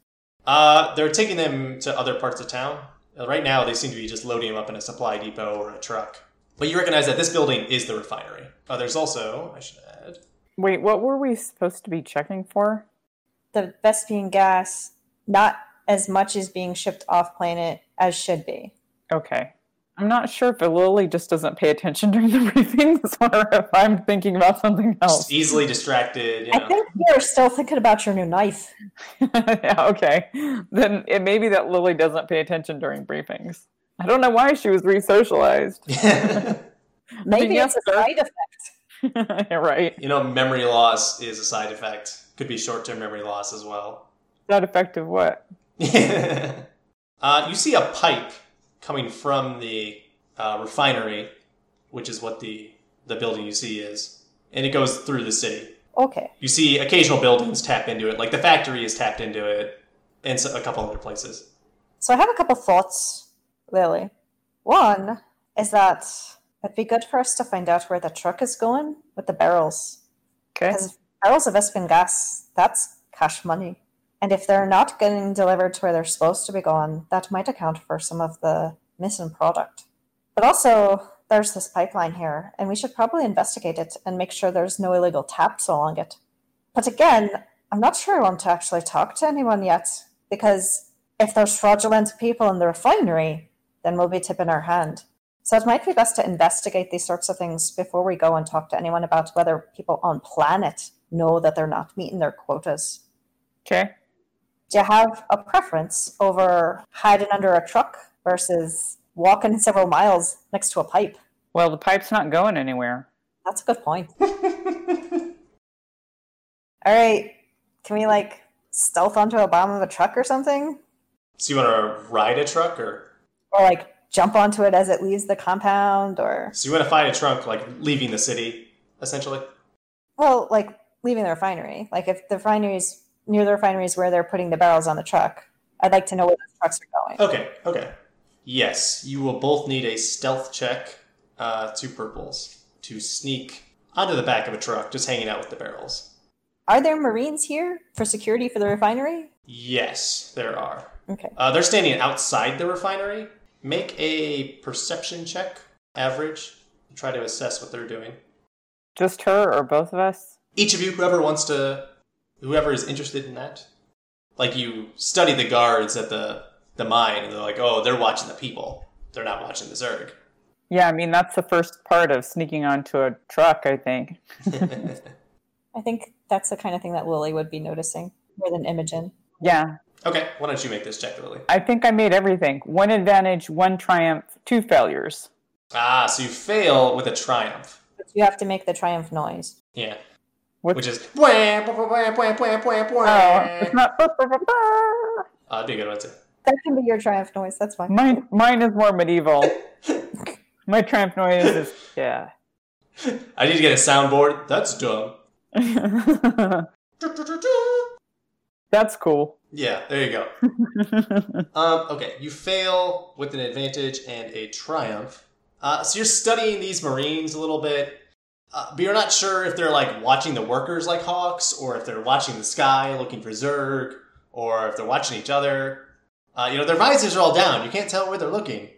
Uh, they're taking them to other parts of town. Uh, Right now, they seem to be just loading them up in a supply depot or a truck. But you recognize that this building is the refinery. Uh, there's also, I should add, Wait, what were we supposed to be checking for? The Vespene gas, not as much is being shipped off planet as should be. Okay. I'm not sure if Lily just doesn't pay attention <laughs> during the briefings <laughs> or if I'm thinking about something else. just else. easily distracted. You I think you're still thinking about your new knife. <laughs> yeah, okay. Then it may be that Lily doesn't pay attention during briefings. I don't know why she was re-socialized. Maybe yes, it's a side effect. Yeah, right. you know, memory loss is a side effect. Could be short-term memory loss as well. That effective what? uh, you see a pipe coming from the uh, refinery, which is what the the building you see is, and it goes through the city. Okay. You see occasional buildings tap into it, like the factory is tapped into it, and so, a couple other places. So I have a couple thoughts, Lily. One is that it'd be good for us to find out where the truck is going with the barrels. Okay. Because barrels of Vespene gas, that's cash money. And if they're not getting delivered to where they're supposed to be going, that might account for some of the missing product. But also, there's this pipeline here, and we should probably investigate it and make sure there's no illegal taps along it. But again, I'm not sure I want to actually talk to anyone yet, because if there's fraudulent people in the refinery, then we'll be tipping our hand. So it might be best to investigate these sorts of things before we go and talk to anyone about whether people on planet know that they're not meeting their quotas. Okay. Do you have a preference over hiding under a truck versus walking <laughs> several miles next to a pipe? Well, the pipe's not going anywhere. That's a good point. <laughs> All right, can we like stealth onto a bottom of a truck or something? So you want to ride a truck, or Or like jump onto it as it leaves the compound? Or, so you want to find a truck like leaving the city, essentially? well, like leaving the refinery. Like if the refinery's near the refineries where they're putting the barrels on the truck, I'd like to know where those trucks are going. Okay, okay. Yes, you will both need a stealth check, uh, two purples, to sneak onto the back of a truck, just hanging out with the barrels. Are there Marines here for security for the refinery? Yes, there are. Okay. Uh, they're standing outside the refinery. Make a perception check, average. Try to assess what they're doing. Just her or both of us? Each of you, whoever wants to, whoever is interested in that, like you study the guards at the the mine, and they're like, oh, they're watching the people. They're not watching the Zerg. Yeah, I mean, that's the first part of sneaking onto a truck, I think. <laughs> I think that's the kind of thing that Lily would be noticing more than Imogen. Yeah, okay, why don't you make this check, Lily? I think I made everything. One advantage, one triumph, two failures. Ah, so you fail with a triumph. But you have to make the triumph noise. Yeah. What- Which is. Oh, it's not. Oh, that'd be a good one too. That can be your triumph noise. That's fine. Mine, mine is more medieval. <laughs> My triumph noise is yeah. I need to get a soundboard. That's dumb. <laughs> That's cool. Yeah, there you go. <laughs> Um, okay, you fail with an advantage and a triumph. Uh, so you're studying these Marines a little bit, uh, but you're not sure if they're like watching the workers like hawks, or if they're watching the sky looking for Zerg, or if they're watching each other. Uh, you know, their visors are all down. You can't tell where they're looking.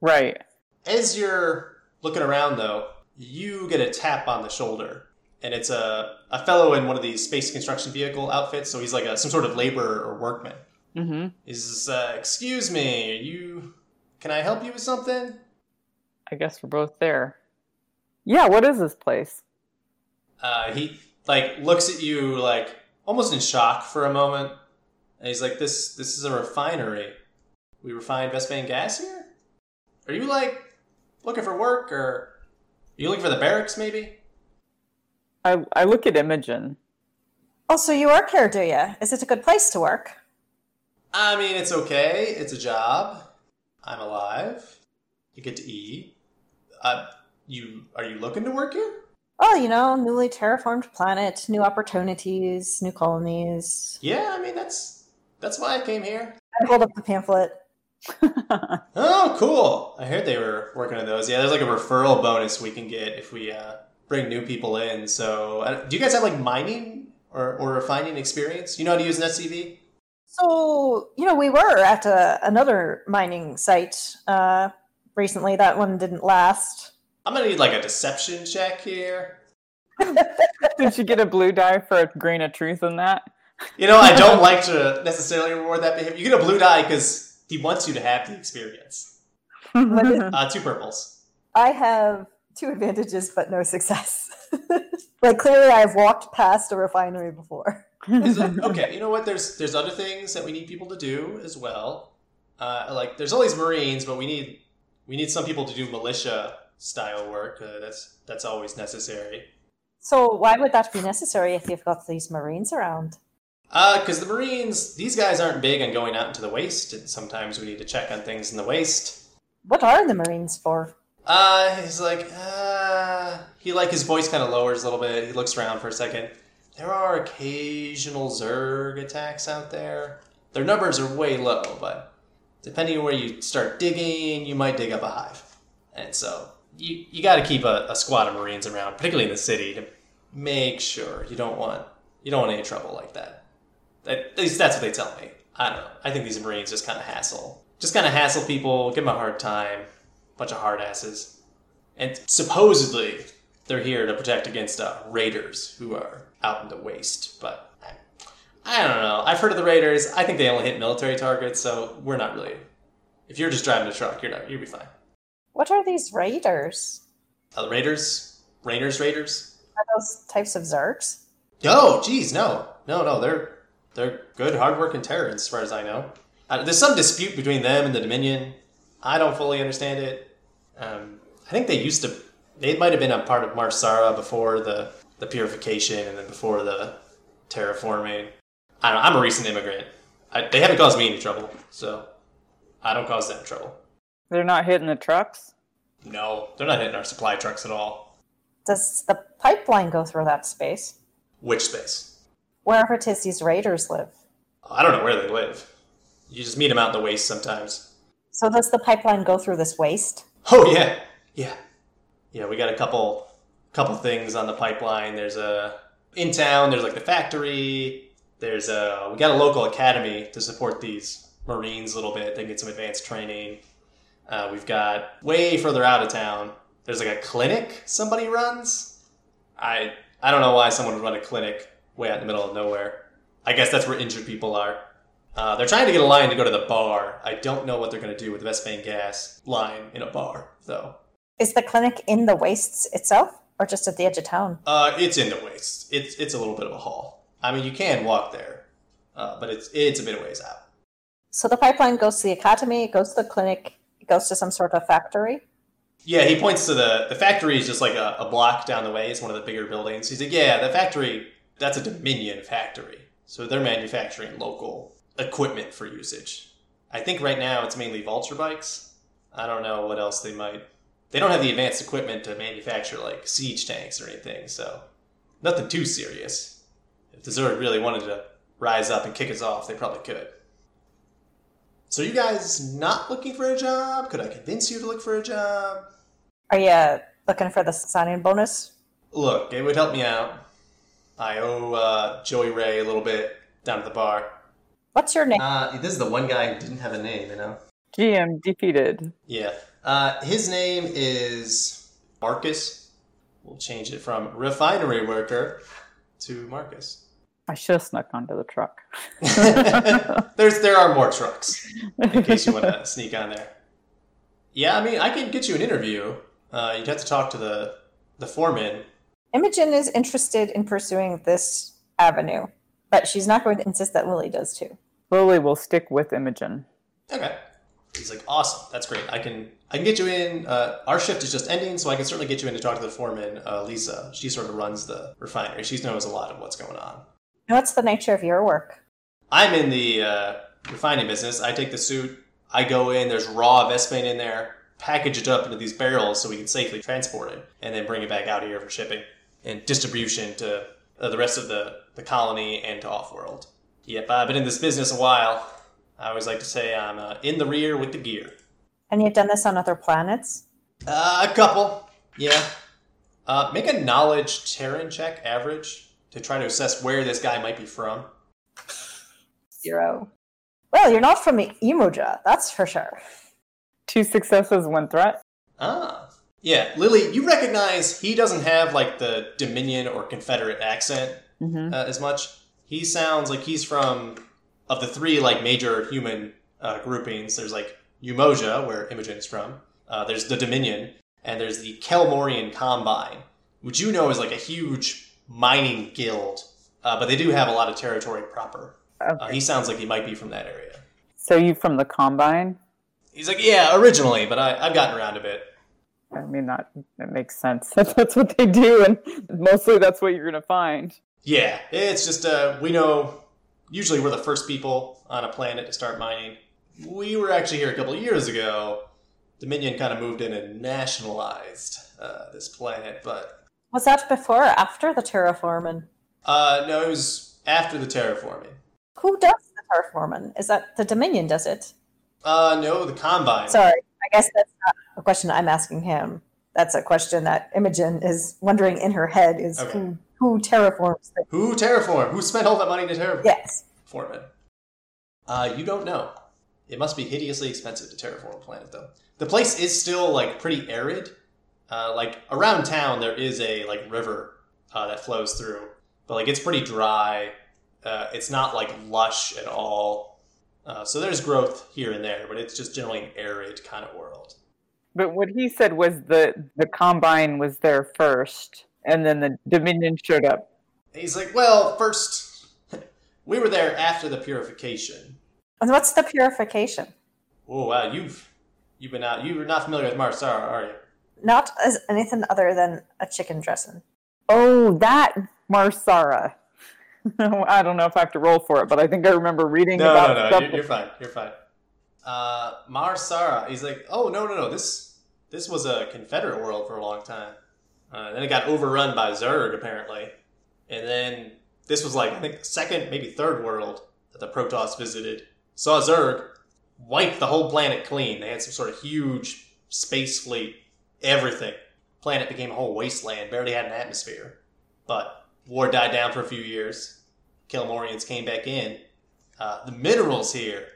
right. As you're looking around, though, you get a tap on the shoulder, and it's a, a fellow in one of these space construction vehicle outfits. So he's like a, some sort of laborer or workman. Mm-hmm. He says, uh, "Excuse me, are you? Can I help you with something?" I guess we're both there. Yeah. What is this place? Uh, he like looks at you like almost in shock for a moment, and he's like, "This this is a refinery. We refine Vespene gas here. Are you like looking for work, or are you looking for the barracks, maybe?" I I look at Imogen. Oh, so you work here, do you? Is it a good place to work? I mean, it's okay. It's a job. I'm alive. You get to eat. Uh, you are you looking to work here? Oh, you know, newly terraformed planet, new opportunities, new colonies. Yeah, I mean that's that's why I came here. I hold up the pamphlet. <laughs> Oh, cool! I heard they were working on those. Yeah, there's like a referral bonus we can get if we uh, bring new people in. So, uh, do you guys have like mining or, or refining experience? You know how to use an SCV? So, you know, we were at a, another mining site uh, recently. That one didn't last. I'm gonna need like a deception check here. <laughs> Did you get a blue die for a grain of truth in that? You know, I don't like to necessarily reward that behavior. You get a blue die because he wants you to have the experience. Uh, two purples. I have two advantages, but no success. <laughs> like, clearly, I've walked past a refinery before. <laughs> Okay, you know what? There's there's other things that we need people to do as well. Uh, like there's all these Marines, but we need we need some people to do militia style work. Uh, that's that's always necessary. So, why would that be necessary if you've got these Marines around? Uh, because the Marines, these guys aren't big on going out into the waste, and sometimes we need to check on things in the waste. What are the Marines for? Uh, he's like, uh, he like his voice kind of lowers a little bit. He looks around for a second. There are occasional Zerg attacks out there. Their numbers are way low, but depending on where you start digging, you might dig up a hive. And so you you got to keep a, a squad of Marines around, particularly in the city, to make sure you don't want you don't want any trouble like that. At least that's what they tell me. I don't know. I think these Marines just kind of hassle, just kind of hassle people, give them a hard time, bunch of hard asses. And supposedly, they're here to protect against uh, raiders who are out in the waste. But I, I don't know. I've heard of the raiders. I think they only hit military targets, so we're not really. If you're just driving a truck, you're not. You'll be fine. What are these raiders? Uh, raiders, raiders, raiders. Are those types of Zergs? No, geez, no, no, no. They're they're good, hardworking terrorists, as far as I know. Uh, there's some dispute between them and the Dominion. I don't fully understand it. Um, I think they used to. They might have been a part of Mar Sara before the the purification and then before the terraforming. I don't know. I'm a recent immigrant. I, they haven't caused me any trouble, so I don't cause them trouble. They're not hitting the trucks. No, they're not hitting our supply trucks at all. Does the pipeline go through that space? Which space? Wherever it is these raiders live. I don't know where they live. You just meet them out in the waste sometimes. So, does the pipeline go through this waste? Oh yeah, yeah, yeah. We got a couple, couple things on the pipeline. There's a in town. There's like the factory. There's a we got a local academy to support these Marines a little bit. They can get some advanced training. Uh, we've got way further out of town. There's like a clinic somebody runs. I I don't know why someone would run a clinic way out in the middle of nowhere. I guess that's where injured people are. Uh, they're trying to get a line to go to the bar. I don't know what they're going to do with the Vespene gas line in a bar, though. Is the clinic in the wastes itself or just at the edge of town? Uh, it's in the wastes. It's it's a little bit of a haul. I mean, you can walk there, uh, but it's it's a bit of ways out. So, the pipeline goes to the academy, it goes to the clinic, goes to some sort of factory. Yeah, he points to the the factory is just like a, a block down the way. It's one of the bigger buildings. He's like, yeah, the factory that's a Dominion factory, so they're manufacturing local equipment for usage. I think right now it's mainly vulture bikes. I don't know what else they might. They don't have the advanced equipment to manufacture like siege tanks or anything, so nothing too serious. If the Zerg really wanted to rise up and kick us off, they probably could. So, you guys not looking for a job? Could I convince you to look for a job? Are you looking for the signing bonus? Look, it would help me out. I owe uh, Joey Ray a little bit down at the bar. What's your name? Uh, this is the one guy who didn't have a name, you know? GM defeated. Yeah. Uh, his name is Marcus. We'll change it from refinery worker to Marcus. I should have snuck onto the truck. <laughs> There's there are more trucks in case you want to <laughs> sneak on there. Yeah, I mean, I can get you an interview. Uh, you'd have to talk to the the foreman. Imogen is interested in pursuing this avenue, but she's not going to insist that Lily does too. Lily will stick with Imogen. Okay. He's like, awesome. That's great. I can I can get you in. Uh, our shift is just ending, so I can certainly get you in to talk to the foreman, uh, Lisa. She sort of runs the refinery. She knows a lot of what's going on. What's the nature of your work? I'm in the uh, refining business. I take the suit. I go in. There's raw Vespene in there. Package it up into these barrels so we can safely transport it, and then bring it back out here for shipping and distribution to uh, the rest of the, the colony and to off-world. Yep, I've been in this business a while. I always like to say I'm uh, in the rear with the gear. And you've done this on other planets? Uh, a couple, yeah. Uh, make a knowledge Terran check average to try to assess where this guy might be from. Zero. Well, you're not from Umoja, that's for sure. Two successes, one threat. Ah. Yeah, Lily, you recognize he doesn't have like the Dominion or Confederate accent Mm-hmm. uh, as much. He sounds like he's from of the three like major human uh, groupings. There's like Umoja, where Imogen is from. Uh, there's the Dominion, and there's the Kelmorian Combine, which you know is like a huge mining guild. Uh, but they do have a lot of territory proper. Uh, he sounds like he might be from that area. So you from the Combine? He's like, yeah, originally, but I, I've gotten around a bit. I mean, that, that makes sense. <laughs> That's what they do, and mostly that's what you're going to find. Yeah, it's just uh, we know usually we're the first people on a planet to start mining. We were actually here a couple of years ago. Dominion kind of moved in and nationalized uh, this planet, but Was that before or after the terraforming? uh, no, it was after the terraforming. Who does the terraforming? Is that the Dominion does it? Uh, no, the Combine. Sorry, I guess that's not a question I'm asking him. That's a question that Imogen is wondering in her head is Okay. who, who terraforms the Who terraformed? Who spent all that money to terraform Yes. it? Uh, you don't know. It must be hideously expensive to terraform a planet, though. The place is still like pretty arid. Uh, like around town, there is a like river uh, that flows through, but like it's pretty dry. Uh, it's not like lush at all. Uh, so there's growth here and there, but it's just generally an arid kind of world. But what he said was the the Combine was there first, and then the Dominion showed up. He's like, well, first <laughs> we were there after the purification. And what's the purification? Oh wow, you've you've been out. You're not familiar with Mar Sara, are you? Not as anything other than a chicken dressing. Oh, that Mar Sara. <laughs> I don't know if I have to roll for it, but I think I remember reading No, about no, no. stuff. You're, you're fine. You're fine. Uh, Mar Sara. He's like, oh no, no, no. This this was a Confederate world for a long time. Uh, then it got overrun by Zerg apparently, and then this was like I think the second, maybe third world that the Protoss visited. Saw Zerg wipe the whole planet clean. They had some sort of huge space fleet. Everything. Planet became a whole wasteland. Barely had an atmosphere. But war died down for a few years. Kelmorians came back in. Uh, the minerals here,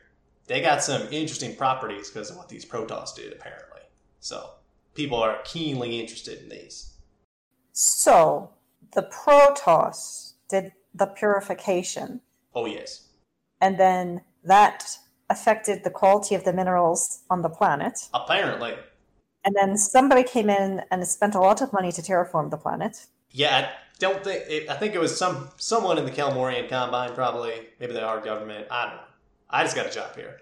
they got some interesting properties because of what these Protoss did, apparently. So, people are keenly interested in these. So the Protoss did the purification, Oh, yes. and then that affected the quality of the minerals on the planet. Apparently. And then somebody came in and spent a lot of money to terraform the planet. Yeah, I don't think. It, I think it was some someone in the Kelmorian Combine, probably. Maybe they are government. I don't know. I just got a job here.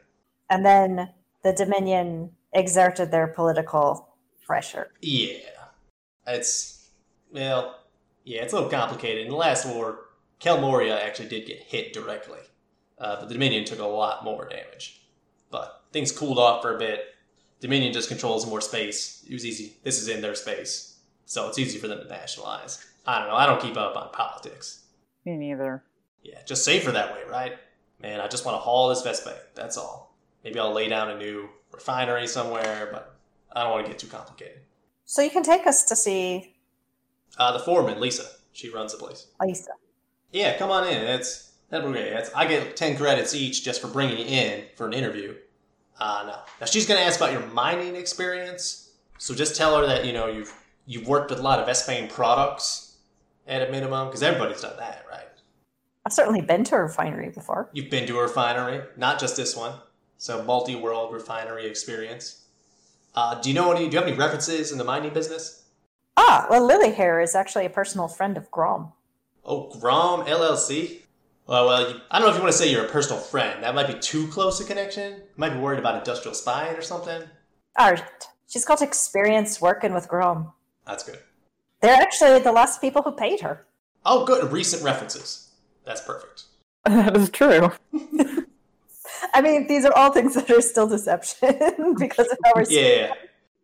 And then the Dominion exerted their political pressure. Yeah. It's, well, yeah, it's a little complicated. In the last war, Kelmoria actually did get hit directly, uh, but the Dominion took a lot more damage. But things cooled off for a bit. Dominion just controls more space. It was easy. This is in their space, so it's easy for them to nationalize. I don't know. I don't keep up on politics. Me neither. Yeah, just safer that way, right? Man, I just want to haul this Vespa. That's all. Maybe I'll lay down a new refinery somewhere, but I don't want to get too complicated. So you can take us to see Uh, the foreman, Lisa, she runs the place. Lisa. Yeah, come on in. That'd be great. That's, I get ten credits each just for bringing you in for an interview. Uh, no. Now she's gonna ask about your mining experience. So just tell her that you know you've you've worked with a lot of Espanol products at a minimum, because everybody's done that, right? I've certainly been to a refinery before. You've been to a refinery, not just this one. So multi-world refinery experience. Uh, do you know any? Do you have any references in the mining business? Ah, well, Lily here is actually a personal friend of Grom. Oh, Grom LLC. Well, well, you, I don't know if you want to say you're a personal friend. That might be too close a connection. You might be worried about industrial spying or something. Art. She's got experience working with Grom. That's good. They're actually the last people who paid her. Oh, good. Recent references. That's perfect. <laughs> That is true. <laughs> I mean, these are all things that are still deception <laughs> because of how we're Yeah.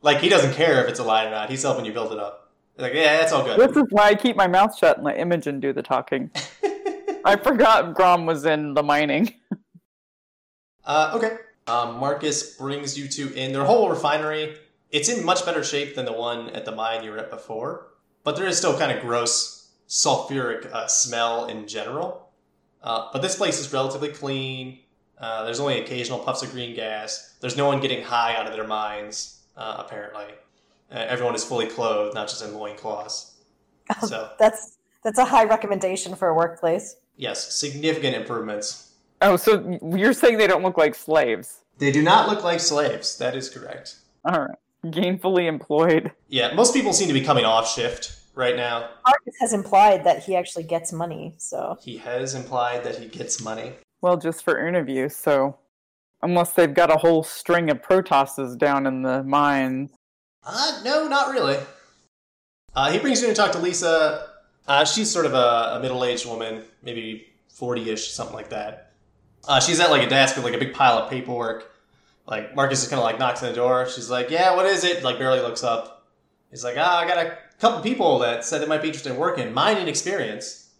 Like he doesn't care if it's a lie or not. He's helping you build it up. He's like, yeah, that's all good. This is why I keep my mouth shut and let Imogen do the talking. I forgot Grom was in the mining. Uh, okay. Um, Marcus brings you to in their whole refinery. It's in much better shape than the one at the mine you were at before, but there is still kind of gross sulfuric uh, smell in general. Uh, but this place is relatively clean. Uh, there's only occasional puffs of green gas. There's no one getting high out of their minds, uh, apparently. Uh, everyone is fully clothed, not just in loincloths. So, That's that's a high recommendation for a workplace. Yes, significant improvements. Oh, so you're saying they don't look like slaves? They do not look like slaves. That is correct. All right. Gainfully employed. Yeah, most people seem to be coming off shift right now. Marcus has implied that he actually gets money, so He has implied that he gets money. Well, just for interviews, so unless they've got a whole string of Protosses down in the mines. Uh, no, not really. Uh, he brings you in to talk to Lisa. Uh, she's sort of a, a middle-aged woman, maybe 40-ish, something like that. Uh, she's at like a desk with like a big pile of paperwork. Like Marcus is kind of like knocks on the door. She's like, "Yeah, what is it?" Like barely looks up. He's like, "Ah, I got a couple people that said they might be interested in working. Mine and experience.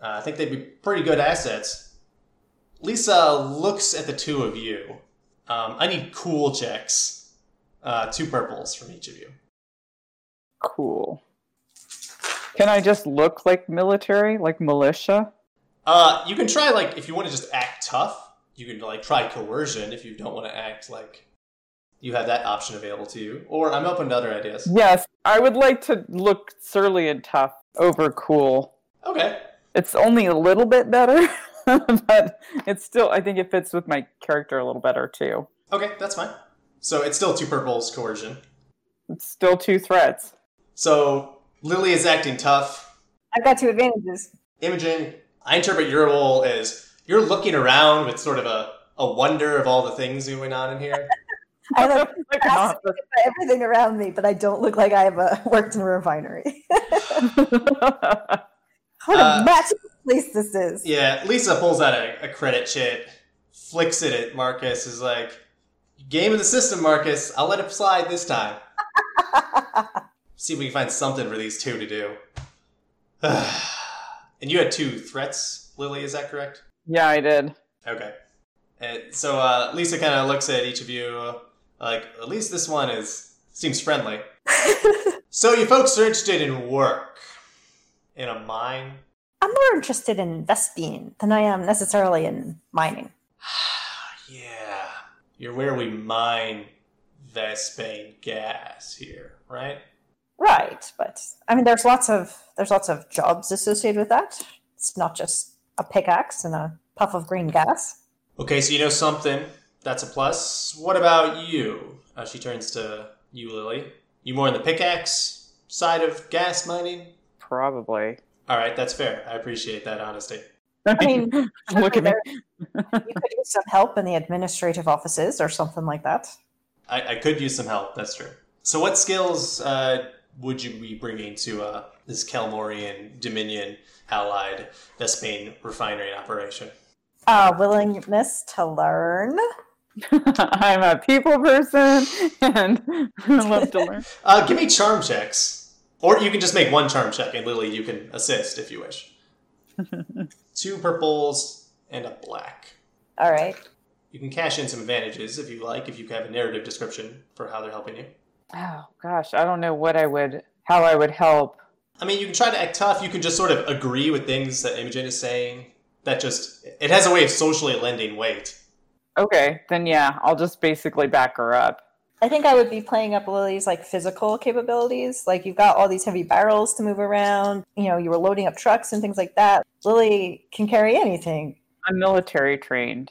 Uh, I think they'd be pretty good assets." Lisa looks at the two of you. Um, I need cool checks. Uh, two purples from each of you. Cool. Can I just look like military, like militia? Uh, you can try like if you want to just act tough. You can like try coercion if you don't want to act like you have that option available to you. Or I'm open to other ideas. Yes, I would like to look surly and tough over cool. Okay. It's only a little bit better, <laughs> but it's still, I think it fits with my character a little better too. Okay, that's fine. So it's still two purples coercion. It's still two threats. So Lily is acting tough. I've got two advantages. Imogen, I interpret your role as you're looking around with sort of a, a wonder of all the things going on in here. <laughs> I look Like an fascinated by everything around me, but I don't look like I've uh, worked in a refinery. officer. <laughs> what Uh, a magical place this is. Yeah, Lisa pulls out a, a credit chit, flicks it at Marcus, is like, Game of the system, Marcus. I'll let it slide this time. <laughs> See if we can find something for these two to do. <sighs> and you had two threats, Lily, is that correct? yeah, I did. Okay. And so uh, Lisa kind of looks at each of you, like, at least this one is seems friendly. <laughs> so you folks are interested in work in a mine? I'm more interested in investing than I am necessarily in mining. <sighs> yeah, you're where we mine Vespene gas here, right? Right, but I mean, there's lots of there's lots of jobs associated with that. It's not just a pickaxe and a puff of green gas. Okay, so you know something. That's a plus. What about you? Uh, she turns to you, Lily. You more in the pickaxe side of gas mining? Probably. All right, that's fair. I appreciate that honesty. I mean, <laughs> look at me. <laughs> you could use some help in the administrative offices or something like that. I, I could use some help. That's true. So, what skills uh, would you be bringing to uh, this Kelmorian Dominion allied Vespene refinery operation? Uh, willingness to learn. <laughs> I'm a people person and <laughs> I love to learn. <laughs> Uh, give me charm checks, or you can just make one charm check, and Lily, you can assist if you wish. Two purples and a black. All right. You can cash in some advantages if you like, if you have a narrative description for how they're helping you. Oh gosh, I don't know what I would, how I would help. I mean, you can try to act tough. You can just sort of agree with things that Imogen is saying. That just it has a way of socially lending weight. Okay, then yeah, I'll just basically back her up. I think I would be playing up Lily's like physical capabilities. Like you've got all these heavy barrels to move around. You know, you were loading up trucks and things like that. Lily can carry anything. I'm military trained.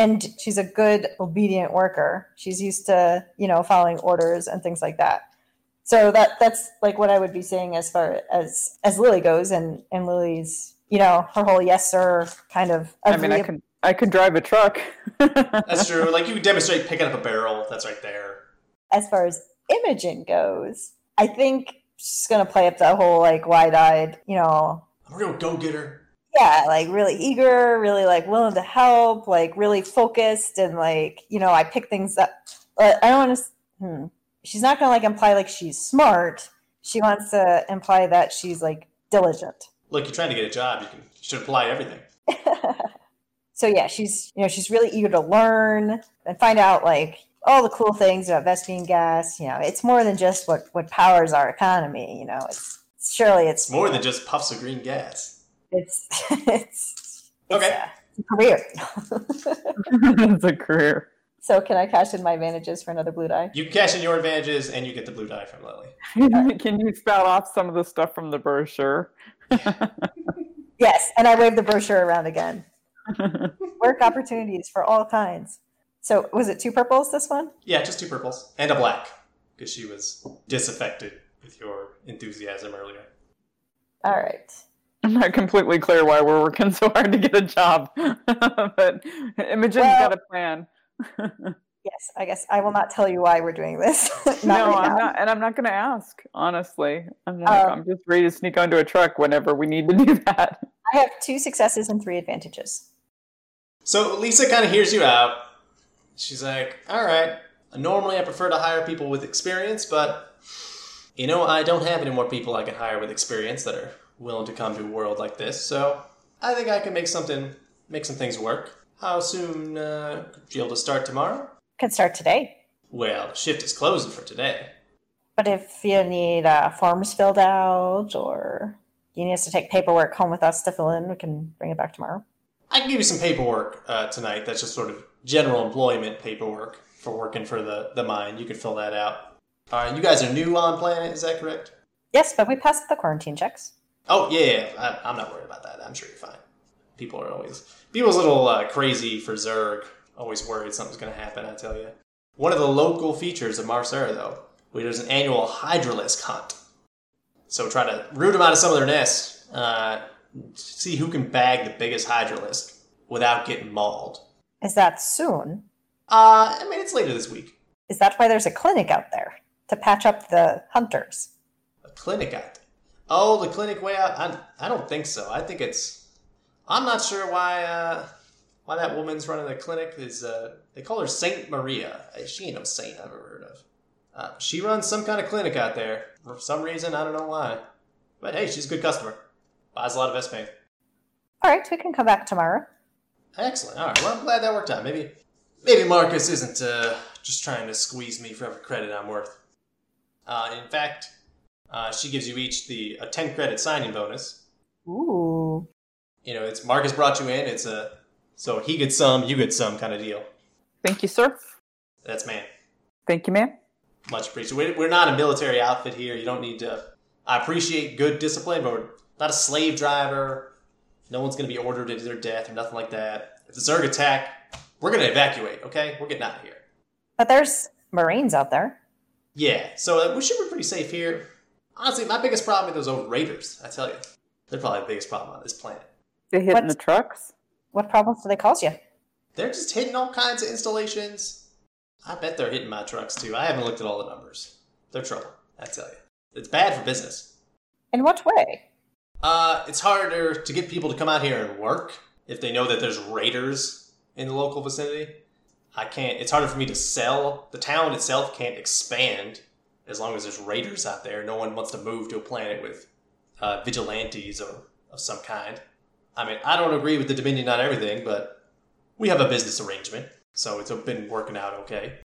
And she's a good obedient worker she's used to you know following orders and things like that so that that's like what i would be saying as far as as lily goes and and lily's you know her whole yes sir kind of I mean, I can, I can drive a truck. <laughs> That's true. like you demonstrate picking up a barrel. That's right there. as far as imogen goes i think she's gonna play up that whole like wide-eyed you know I'm a real go-getter. Yeah, like really eager, really like willing to help, like really focused, and like you know, I pick things up. But I don't want to. Hmm. She's not gonna like imply like she's smart. She wants to imply that she's like diligent. Look, you're trying to get a job. You can you should apply everything. <laughs> So yeah, she's you know she's really eager to learn and find out like all the cool things about Vespene gas. You know, it's more than just what what powers our economy. You know, it's surely It's more than just puffs of green gas. It's <laughs> it's, it's Okay. it's a career. <laughs> it's a career. so can I cash in my advantages for another blue die? You cash in your advantages and you get the blue die from Lily. <laughs> Can you spout off some of the stuff from the brochure? Yes, and I wave the brochure around again. Work opportunities for all kinds. So was it two purples this one? Yeah, just two purples and a black because she was disaffected with your enthusiasm earlier. All right. I'm not completely clear why we're working so hard to get a job, <laughs> but Imogen's Well- got a plan. <laughs> Yes, I guess I will not tell you why we're doing this. <laughs> no, right I'm not, and I'm not going to ask. Honestly, I'm not. Um, I'm just ready to sneak onto a truck whenever we need to do that. I have two successes and three advantages. So Lisa kind of hears you out. She's like, all right, normally I prefer to hire people with experience, but you know, I don't have any more people I can hire with experience that are willing to come to a world like this, so I think I can make something, make some things work. How soon uh, could you able to start tomorrow? Could start today. Well, the shift is closing for today. But if you need uh, forms filled out or you need us to take paperwork home with us to fill in, we can bring it back tomorrow. I can give you some paperwork uh, tonight. That's just sort of general employment paperwork for working for the, the mine. You can fill that out. All right, you guys are new on planet, is that correct? Yes, but we passed the quarantine checks. Oh yeah, yeah. I, I'm not worried about that. I'm sure you're fine. People are always people's a little uh, crazy for Zerg. Always worried something's going to happen. I tell you. One of the local features of Mar Sara, though, there's an annual Hydralisk hunt. So try to root them out of some of their nests. Uh, see who can bag the biggest Hydralisk without getting mauled. Is that soon? Uh, I mean, it's later this week. Is that why there's a clinic out there to patch up the hunters? A clinic out there. Oh, the clinic way out. I, I don't think so. I think it's. I'm not sure why. Uh, why that woman's running the clinic is. Uh, they call her Saint Maria. Uh, She ain't no saint I've ever heard of. Uh, she runs some kind of clinic out there for some reason. I don't know why. But hey, she's a good customer. Buys a lot of Vespene. All right, we can come back tomorrow. Excellent. All right. Well, I'm glad that worked out. Maybe, maybe Marcus isn't uh, just trying to squeeze me for every credit I'm worth. Uh, in fact, uh, she gives you each the a 10 credit signing bonus. Ooh. You know, it's Marcus brought you in. It's a so he gets some, you get some kind of deal. Thank you, sir. That's man. Thank you, ma'am. Much appreciated. We- We're not a military outfit here. You don't need to. I appreciate good discipline, but we're not a slave driver. No one's going to be ordered to their death or nothing like that. If the Zerg attack, we're going to evacuate. Okay, we're getting out of here. But there's Marines out there. Yeah, so uh, we should be pretty safe here. Honestly, my biggest problem are those old raiders. I tell you, they're probably the biggest problem on this planet. They hitting What's- the trucks. What problems do they cause you? They're just hitting all kinds of installations. I bet they're hitting my trucks too. I haven't looked at all the numbers. They're trouble. I tell you, it's bad for business. In what way? Uh, it's harder to get people to come out here and work if they know that there's raiders in the local vicinity. I can't. It's harder for me to sell. The town itself can't expand as long as there's raiders out there. No one wants to move to a planet with uh, vigilantes or of some kind. I mean, I don't agree with the Dominion on everything, but we have a business arrangement, so it's been working out okay.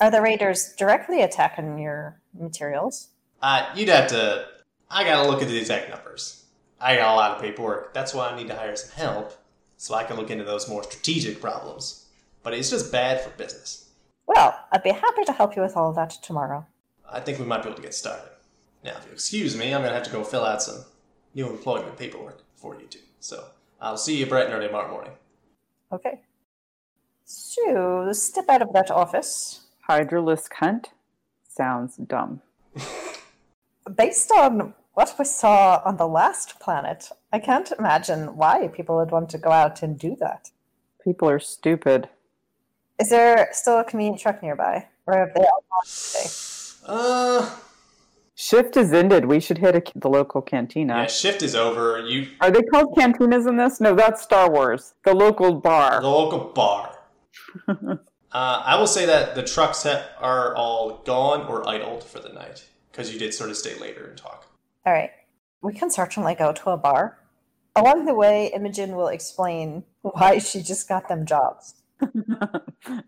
Are the raiders directly attacking your materials? Uh, you'd have to. I gotta look at the exact numbers. I got a lot of paperwork. That's why I need to hire some help so I can look into those more strategic problems. But it's just bad for business. Well, I'd be happy to help you with all of that tomorrow. I think we might be able to get started. Now, if you'll excuse me, I'm gonna have to go fill out some new employment paperwork for you two. So I'll see you bright and early tomorrow morning. Okay. So, step out of that office. Hydralisk hunt sounds dumb. Based on what we saw on the last planet, I can't imagine why people would want to go out and do that. People are stupid. Is there still a convenient truck nearby? Or have they all gone today? Uh, Shift is ended. We should hit a, the local cantina. yeah, shift is over. You, Are they called cantinas in this? No, that's Star Wars. The local bar. the local bar. <laughs> uh, I will say that the trucks ha- are all gone or idled for the night because you did sort of stay later and talk. All right. We can certainly go to a bar. Along the way, Imogen will explain why she just got them jobs. <laughs>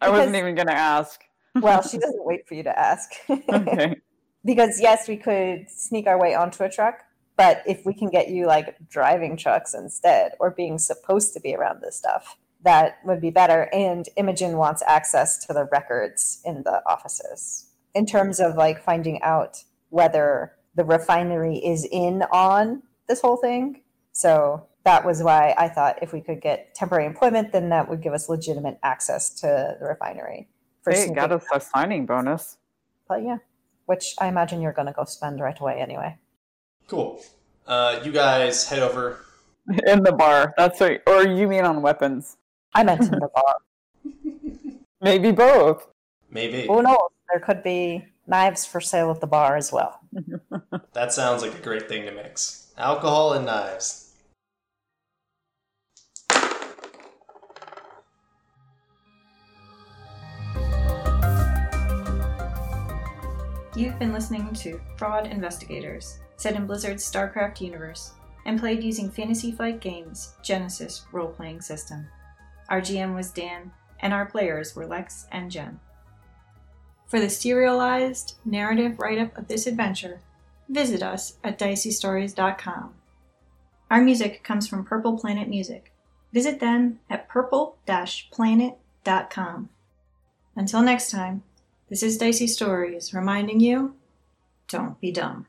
I wasn't even going to ask. Well, she doesn't wait for you to ask. <laughs> <laughs> Okay. because yes, we could sneak our way onto a truck, but if we can get you like driving trucks instead or being supposed to be around this stuff, that would be better. And Imogen wants access to the records in the offices in terms of like finding out whether the refinery is in on this whole thing. So that was why I thought if we could get temporary employment, then that would give us legitimate access to the refinery. For Hey, sneaking got us a signing bonus. But yeah, which I imagine you're going to go spend right away anyway. Cool. Uh, you guys head over. <laughs> In the bar. That's right. Or you mean on weapons? I meant in the <laughs> bar. Maybe both. Maybe. Who knows? There could be knives for sale at the bar as well. That sounds like a great thing to mix. Alcohol and knives. You've been listening to Fraud Investigators, set in Blizzard's StarCraft universe, and played using Fantasy Flight Games' Genesys role playing system. Our GM was Dan, and our players were Lex and Jen. For the serialized narrative write up of this adventure, visit us at diceystories.com. Our music comes from Purple Planet Music. Visit them at purple planet.com. Until next time, this is Dicey Stories reminding you don't be dumb.